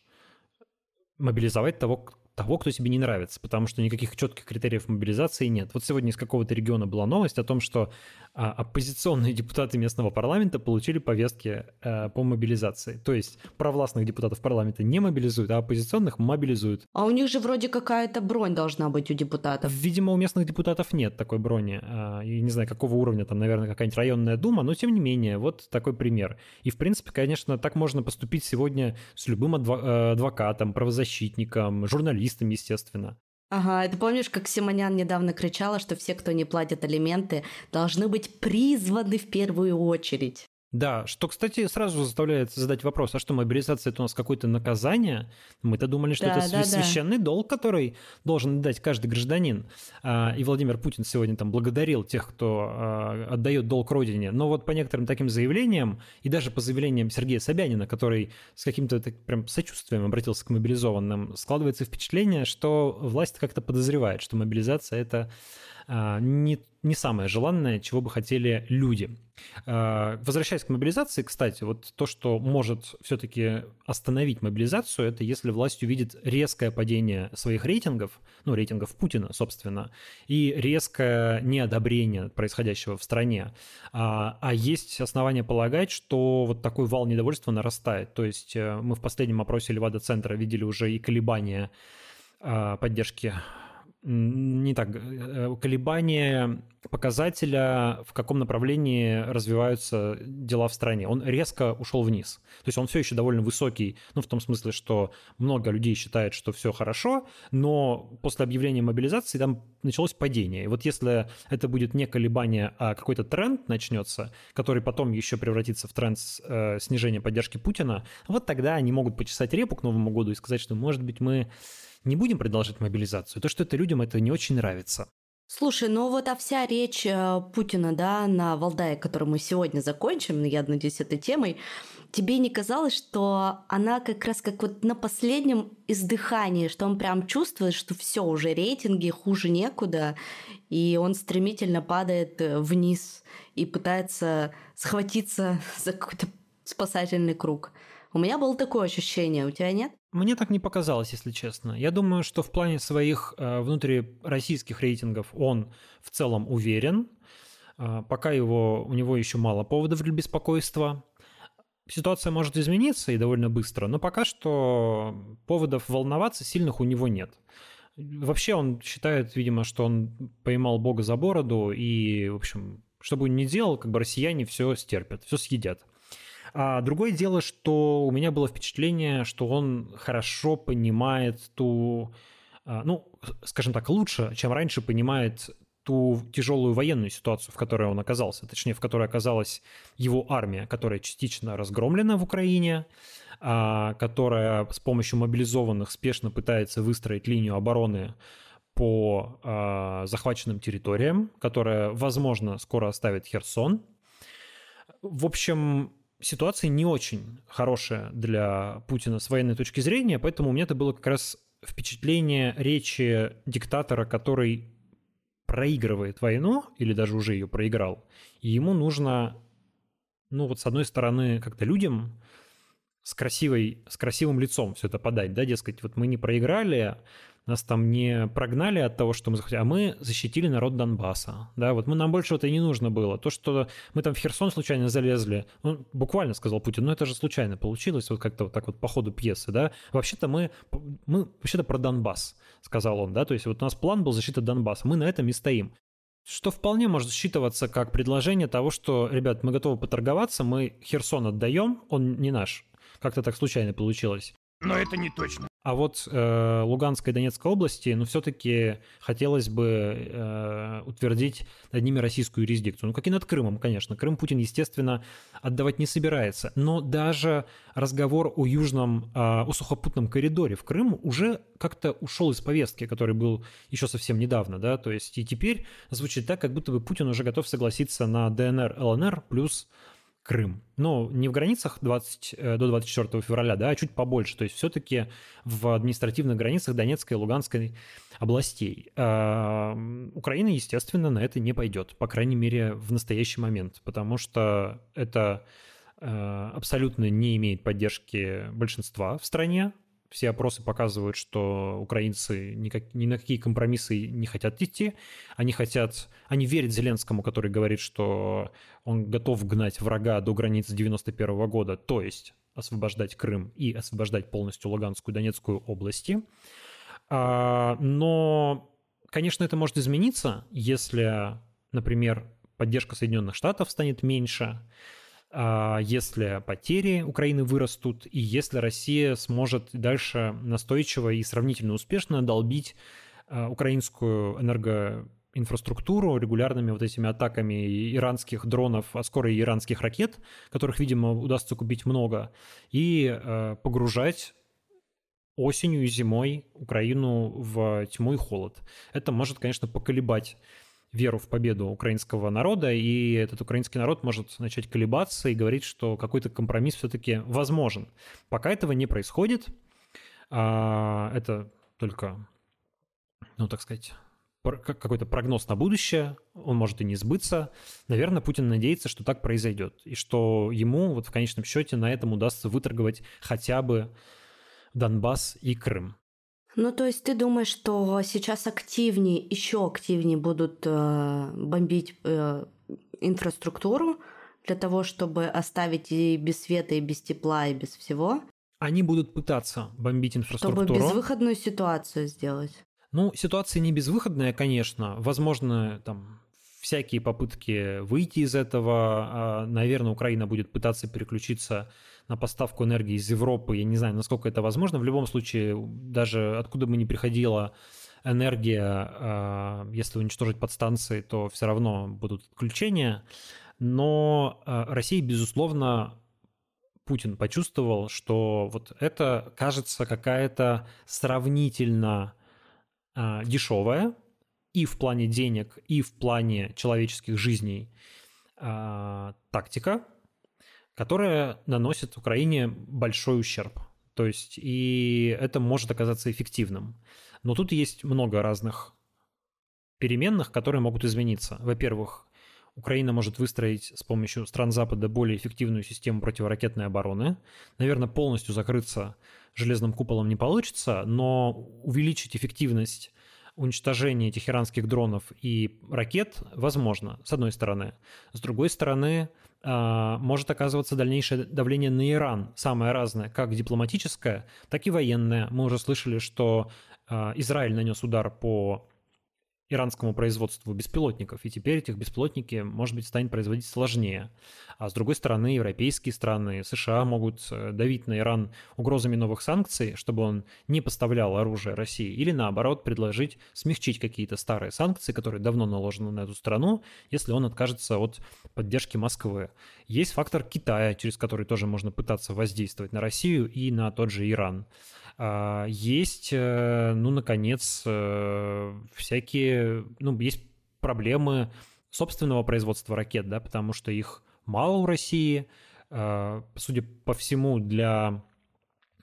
мобилизовать того, того, кто тебе не нравится, потому что никаких четких критериев мобилизации нет. Вот сегодня из какого-то региона была новость о том, что а, оппозиционные депутаты местного парламента получили повестки а, по мобилизации. То есть провластных депутатов парламента не мобилизуют, а оппозиционных мобилизуют. А у них же вроде какая-то бронь должна быть у депутатов. Видимо, у местных депутатов нет такой брони. А, и не знаю, какого уровня, там, наверное, какая-нибудь районная дума, но тем не менее, вот такой пример. И, в принципе, конечно, так можно поступить сегодня с любым адво- адвокатом, правозащитником, журналистом, журналистам, естественно. Ага, ты помнишь, как Симонян недавно кричала, что все, кто не платит алименты, должны быть призваны в первую очередь? Да, что, кстати, сразу заставляет задать вопрос, а что, мобилизация – это у нас какое-то наказание? Мы-то думали, что да, это да, священный да. долг, который должен дать каждый гражданин. А, и Владимир Путин сегодня там благодарил тех, кто а, отдает долг родине. Но вот по некоторым таким заявлениям, и даже по заявлениям Сергея Собянина, который с каким-то прям сочувствием обратился к мобилизованным, складывается впечатление, что власть как-то подозревает, что мобилизация – это не, не самое желанное, чего бы хотели люди. А, возвращаясь к мобилизации, кстати, вот то, что может все-таки остановить мобилизацию, это если власть увидит резкое падение своих рейтингов, ну, рейтингов Путина, собственно, и резкое неодобрение происходящего в стране. А, а есть основания полагать, что вот такой вал недовольства нарастает. То есть э, мы в последнем опросе Левада-центра видели уже и колебания поддержки не так, э, колебания показателя, в каком направлении развиваются дела в стране. Он резко ушел вниз. То есть он все еще довольно высокий, ну, в том смысле, что много людей считает, что все хорошо, но после объявления мобилизации там началось падение. И вот если это будет не колебание, а какой-то тренд начнется, который потом еще превратится в тренд э, снижения поддержки Путина, вот тогда они могут почесать репу к Новому году и сказать, что, может быть, мы не будем продолжать мобилизацию. То, что это людям это не очень нравится. Слушай, ну вот а вся речь э, Путина, да, на Валдае, которую мы сегодня закончим, я надеюсь, этой темой, тебе не казалось, что она как раз как вот на последнем издыхании, что он прям чувствует, что все уже рейтинги хуже некуда, и он стремительно падает э, вниз и пытается схватиться за какой-то спасательный круг. У меня было такое ощущение, у тебя нет? Мне так не показалось, если честно. Я думаю, что в плане своих э, внутрироссийских рейтингов он в целом уверен. Э, пока его, у него еще мало поводов для беспокойства. Ситуация может измениться и довольно быстро, но пока что поводов волноваться сильных у него нет. Вообще он считает, видимо, что он поймал Бога за бороду и, в общем, что бы он ни делал, как бы россияне все стерпят, все съедят. А другое дело, что у меня было впечатление, что он хорошо понимает ту, а, ну, скажем так, лучше, чем раньше понимает ту тяжелую военную ситуацию, в которой он оказался, точнее, в которой оказалась его армия, которая частично разгромлена в Украине, а, которая с помощью мобилизованных спешно пытается выстроить линию обороны по а, захваченным территориям, которая, возможно, скоро оставит Херсон. В общем, ситуация не очень хорошая для Путина с военной точки зрения, поэтому у меня это было как раз впечатление речи диктатора, который проигрывает войну или даже уже ее проиграл, и ему нужно, ну вот с одной стороны, как-то людям с красивой, с красивым лицом все это подать, да, дескать, вот мы не проиграли, нас там не прогнали от того, что мы захотели, а мы защитили народ Донбасса. Да, вот мы, нам больше это не нужно было. То, что мы там в Херсон случайно залезли, ну, буквально сказал Путин, ну это же случайно получилось, вот как-то вот так вот по ходу пьесы, да. Вообще-то мы, мы вообще-то про Донбасс, сказал он, да, то есть вот у нас план был защита Донбасса, мы на этом и стоим. Что вполне может считываться как предложение того, что, ребят, мы готовы поторговаться, мы Херсон отдаем, он не наш. Как-то так случайно получилось. Но это не точно. А вот э, Луганской и Донецкой области, ну, все-таки хотелось бы э, утвердить над ними российскую юрисдикцию. Ну, как и над Крымом, конечно. Крым Путин, естественно, отдавать не собирается. Но даже разговор о южном, э, о сухопутном коридоре в Крым уже как-то ушел из повестки, который был еще совсем недавно, да, то есть и теперь звучит так, как будто бы Путин уже готов согласиться на ДНР, ЛНР плюс Крым. Но не в границах 20, э, до 24 февраля, да, а чуть побольше. То есть все-таки в административных границах Донецкой и Луганской областей. А, Украина, естественно, на это не пойдет, по крайней мере, в настоящий момент, потому что это э, абсолютно не имеет поддержки большинства в стране, все опросы показывают, что украинцы никак, ни на какие компромиссы не хотят идти. Они хотят, они верят Зеленскому, который говорит, что он готов гнать врага до границ 91 года, то есть освобождать Крым и освобождать полностью Луганскую и Донецкую области. А, но, конечно, это может измениться, если, например, поддержка Соединенных Штатов станет меньше, если потери Украины вырастут, и если Россия сможет дальше настойчиво и сравнительно успешно долбить а, украинскую энергоинфраструктуру регулярными вот этими атаками иранских дронов, а скоро и иранских ракет, которых, видимо, удастся купить много, и а, погружать осенью и зимой Украину в тьму и холод. Это может, конечно, поколебать веру в победу украинского народа, и этот украинский народ может начать колебаться и говорить, что какой-то компромисс все-таки возможен. Пока этого не происходит, а, это только, ну, так сказать, какой-то прогноз на будущее, он может и не сбыться. Наверное, Путин надеется, что так произойдет, и что ему вот в конечном счете на этом удастся выторговать хотя бы Донбасс и Крым. Ну, то есть ты думаешь, что сейчас активнее, еще активнее будут э, бомбить э, инфраструктуру для того, чтобы оставить и без света, и без тепла, и без всего? Они будут пытаться бомбить инфраструктуру. Чтобы безвыходную ситуацию сделать. Ну, ситуация не безвыходная, конечно. Возможно, там всякие попытки выйти из этого. А, Наверное, Украина будет пытаться переключиться на поставку энергии из Европы. Я не знаю, насколько это возможно. В любом случае, даже откуда бы ни приходила энергия, а, если уничтожить подстанции, то все равно будут отключения. Но а, Россия, безусловно, Путин почувствовал, что вот это кажется какая-то сравнительно дешевая и в плане денег, и в плане человеческих жизней а, тактика, которая наносит Украине большой ущерб. То есть и это может оказаться эффективным. Но тут есть много разных переменных, которые могут измениться. Во-первых, Украина может выстроить с помощью стран Запада более эффективную систему противоракетной обороны. Наверное, полностью закрыться железным куполом не получится, но увеличить эффективность уничтожения этих иранских дронов и ракет возможно, с одной стороны. С другой стороны, а, может оказываться дальнейшее давление на Иран, самое разное, как дипломатическое, так и военное. Мы уже слышали, что а, Израиль нанес удар по иранскому производству беспилотников, и теперь этих беспилотники, может быть, станет производить сложнее. А с другой стороны, европейские страны, США могут э, давить на Иран угрозами новых санкций, чтобы он не поставлял оружие России, или наоборот, предложить смягчить какие-то старые санкции, которые давно наложены на эту страну, если он откажется от поддержки Москвы. Есть фактор Китая, через который тоже можно пытаться воздействовать на Россию и на тот же Иран. А, есть, э, ну, наконец, э, всякие, ну, есть проблемы собственного производства ракет, да, потому что их мало в России. А, судя по всему, для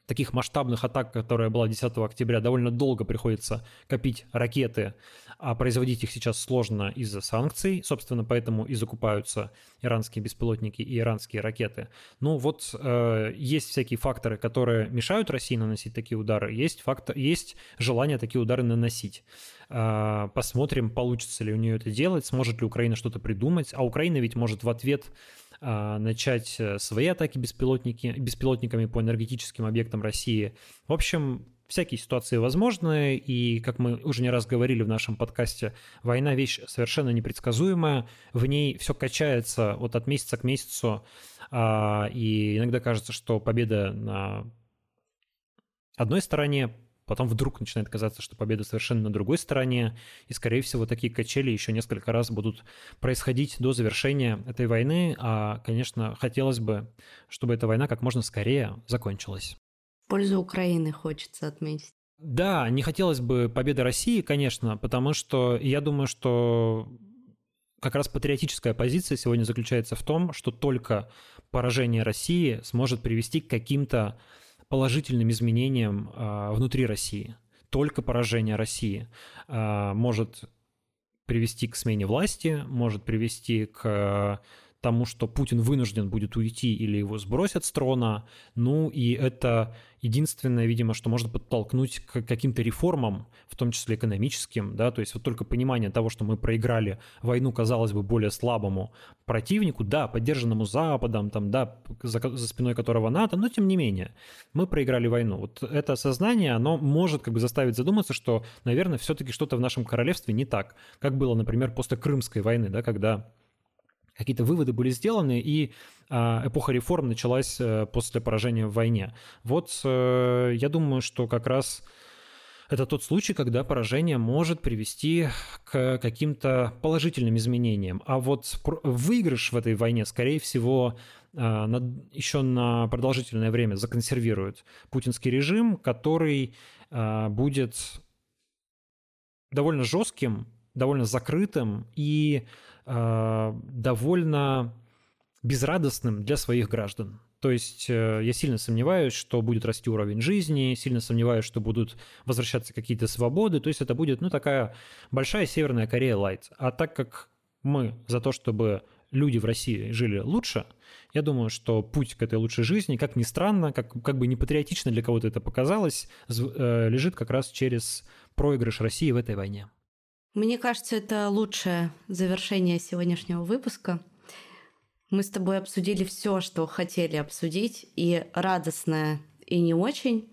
таких масштабных атак, которая была 10 октября, довольно долго приходится копить ракеты а производить их сейчас сложно из-за санкций, собственно, поэтому и закупаются иранские беспилотники и иранские ракеты. Ну вот э, есть всякие факторы, которые мешают России наносить такие удары, есть, фактор, есть желание такие удары наносить. Э, посмотрим, получится ли у нее это делать, сможет ли Украина что-то придумать, а Украина ведь может в ответ начать э, свои атаки беспилотники, беспилотниками по энергетическим объектам России. В общем, всякие ситуации возможны, и, как мы уже не раз говорили в нашем подкасте, война – вещь совершенно непредсказуемая, в ней все качается вот от месяца к месяцу, а, и иногда кажется, что победа на одной стороне, потом вдруг начинает казаться, что победа совершенно на другой стороне, и, скорее всего, такие качели еще несколько раз будут происходить до завершения этой войны, а, конечно, хотелось бы, чтобы эта война как можно скорее закончилась пользу Украины хочется отметить. Да, не хотелось бы победы России, конечно, потому что я думаю, что как раз патриотическая позиция сегодня заключается в том, что только поражение России сможет привести к каким-то положительным изменениям э, внутри России. Только поражение России э, может привести к смене власти, может привести к тому, что Путин вынужден будет уйти или его сбросят с трона. Ну и это единственное, видимо, что может подтолкнуть к каким-то реформам, в том числе экономическим, да, то есть вот только понимание того, что мы проиграли войну, казалось бы, более слабому противнику, да, поддержанному Западом, там, да, за, за спиной которого НАТО, но тем не менее, мы проиграли войну. Вот это осознание, оно может как бы заставить задуматься, что, наверное, все-таки что-то в нашем королевстве не так, как было, например, после Крымской войны, да, когда какие-то выводы были сделаны, и а, эпоха реформ началась э, после поражения в войне. Вот э, я думаю, что как раз это тот случай, когда поражение может привести к каким-то положительным изменениям. А вот выигрыш в этой войне, скорее всего, а, еще на продолжительное время законсервирует путинский режим, который будет довольно жестким, довольно закрытым и Э, довольно безрадостным для своих граждан. То есть э, я сильно сомневаюсь, что будет расти уровень жизни, сильно сомневаюсь, что будут возвращаться какие-то свободы. То есть это будет, ну, такая большая Северная Корея лайт. А так как мы за то, чтобы люди в России жили лучше, я думаю, что путь к этой лучшей жизни, как ни странно, как, как бы не патриотично для кого-то это показалось, э, лежит как раз через проигрыш России в этой войне. Мне кажется, это лучшее завершение сегодняшнего выпуска. Мы с тобой обсудили все, что хотели обсудить, и радостное, и не очень.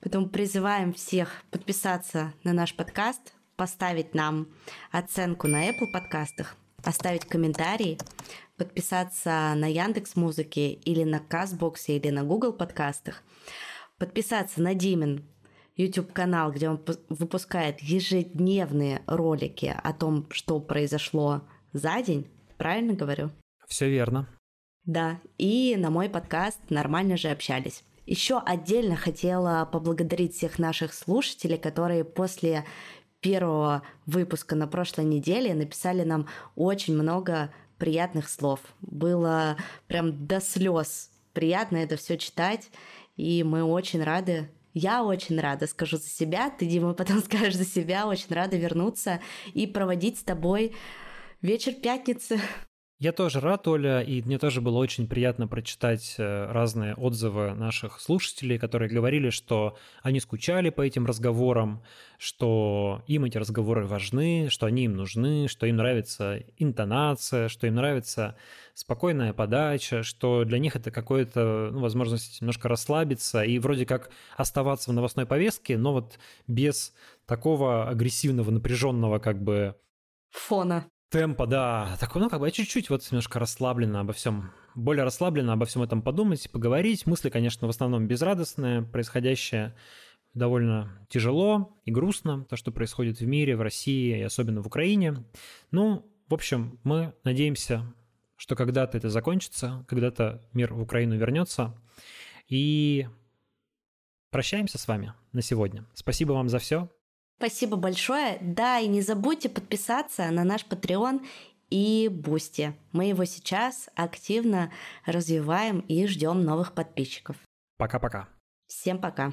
Поэтому призываем всех подписаться на наш подкаст, поставить нам оценку на Apple подкастах, оставить комментарий, подписаться на Яндекс Музыке или на Казбоксе или на Google подкастах, подписаться на Димин YouTube-канал, где он выпускает ежедневные ролики о том, что произошло за день. Правильно говорю? Все верно. Да, и на мой подкаст «Нормально же общались». Еще отдельно хотела поблагодарить всех наших слушателей, которые после первого выпуска на прошлой неделе написали нам очень много приятных слов. Было прям до слез приятно это все читать, и мы очень рады я очень рада, скажу за себя, ты, Дима, потом скажешь за себя, очень рада вернуться и проводить с тобой вечер пятницы. Я тоже рад, Оля, и мне тоже было очень приятно прочитать э, разные отзывы наших слушателей, которые говорили, что они скучали по этим разговорам, что им эти разговоры важны, что они им нужны, что им нравится интонация, что им нравится спокойная подача, что для них это какая-то ну, возможность немножко расслабиться и вроде как оставаться в новостной повестке, но вот без такого агрессивного, напряженного как бы фона темпа, да, такой, ну, как бы чуть-чуть вот немножко расслабленно обо всем, более расслабленно обо всем этом подумать, поговорить. Мысли, конечно, в основном безрадостные, происходящее довольно тяжело и грустно, то, что происходит в мире, в России и особенно в Украине. Ну, в общем, мы надеемся, что когда-то это закончится, когда-то мир в Украину вернется. И прощаемся с вами на сегодня. Спасибо вам за все. Спасибо большое. Да, и не забудьте подписаться на наш Patreon и Boosty. Мы его сейчас активно развиваем и ждем новых подписчиков. Пока-пока. Всем пока.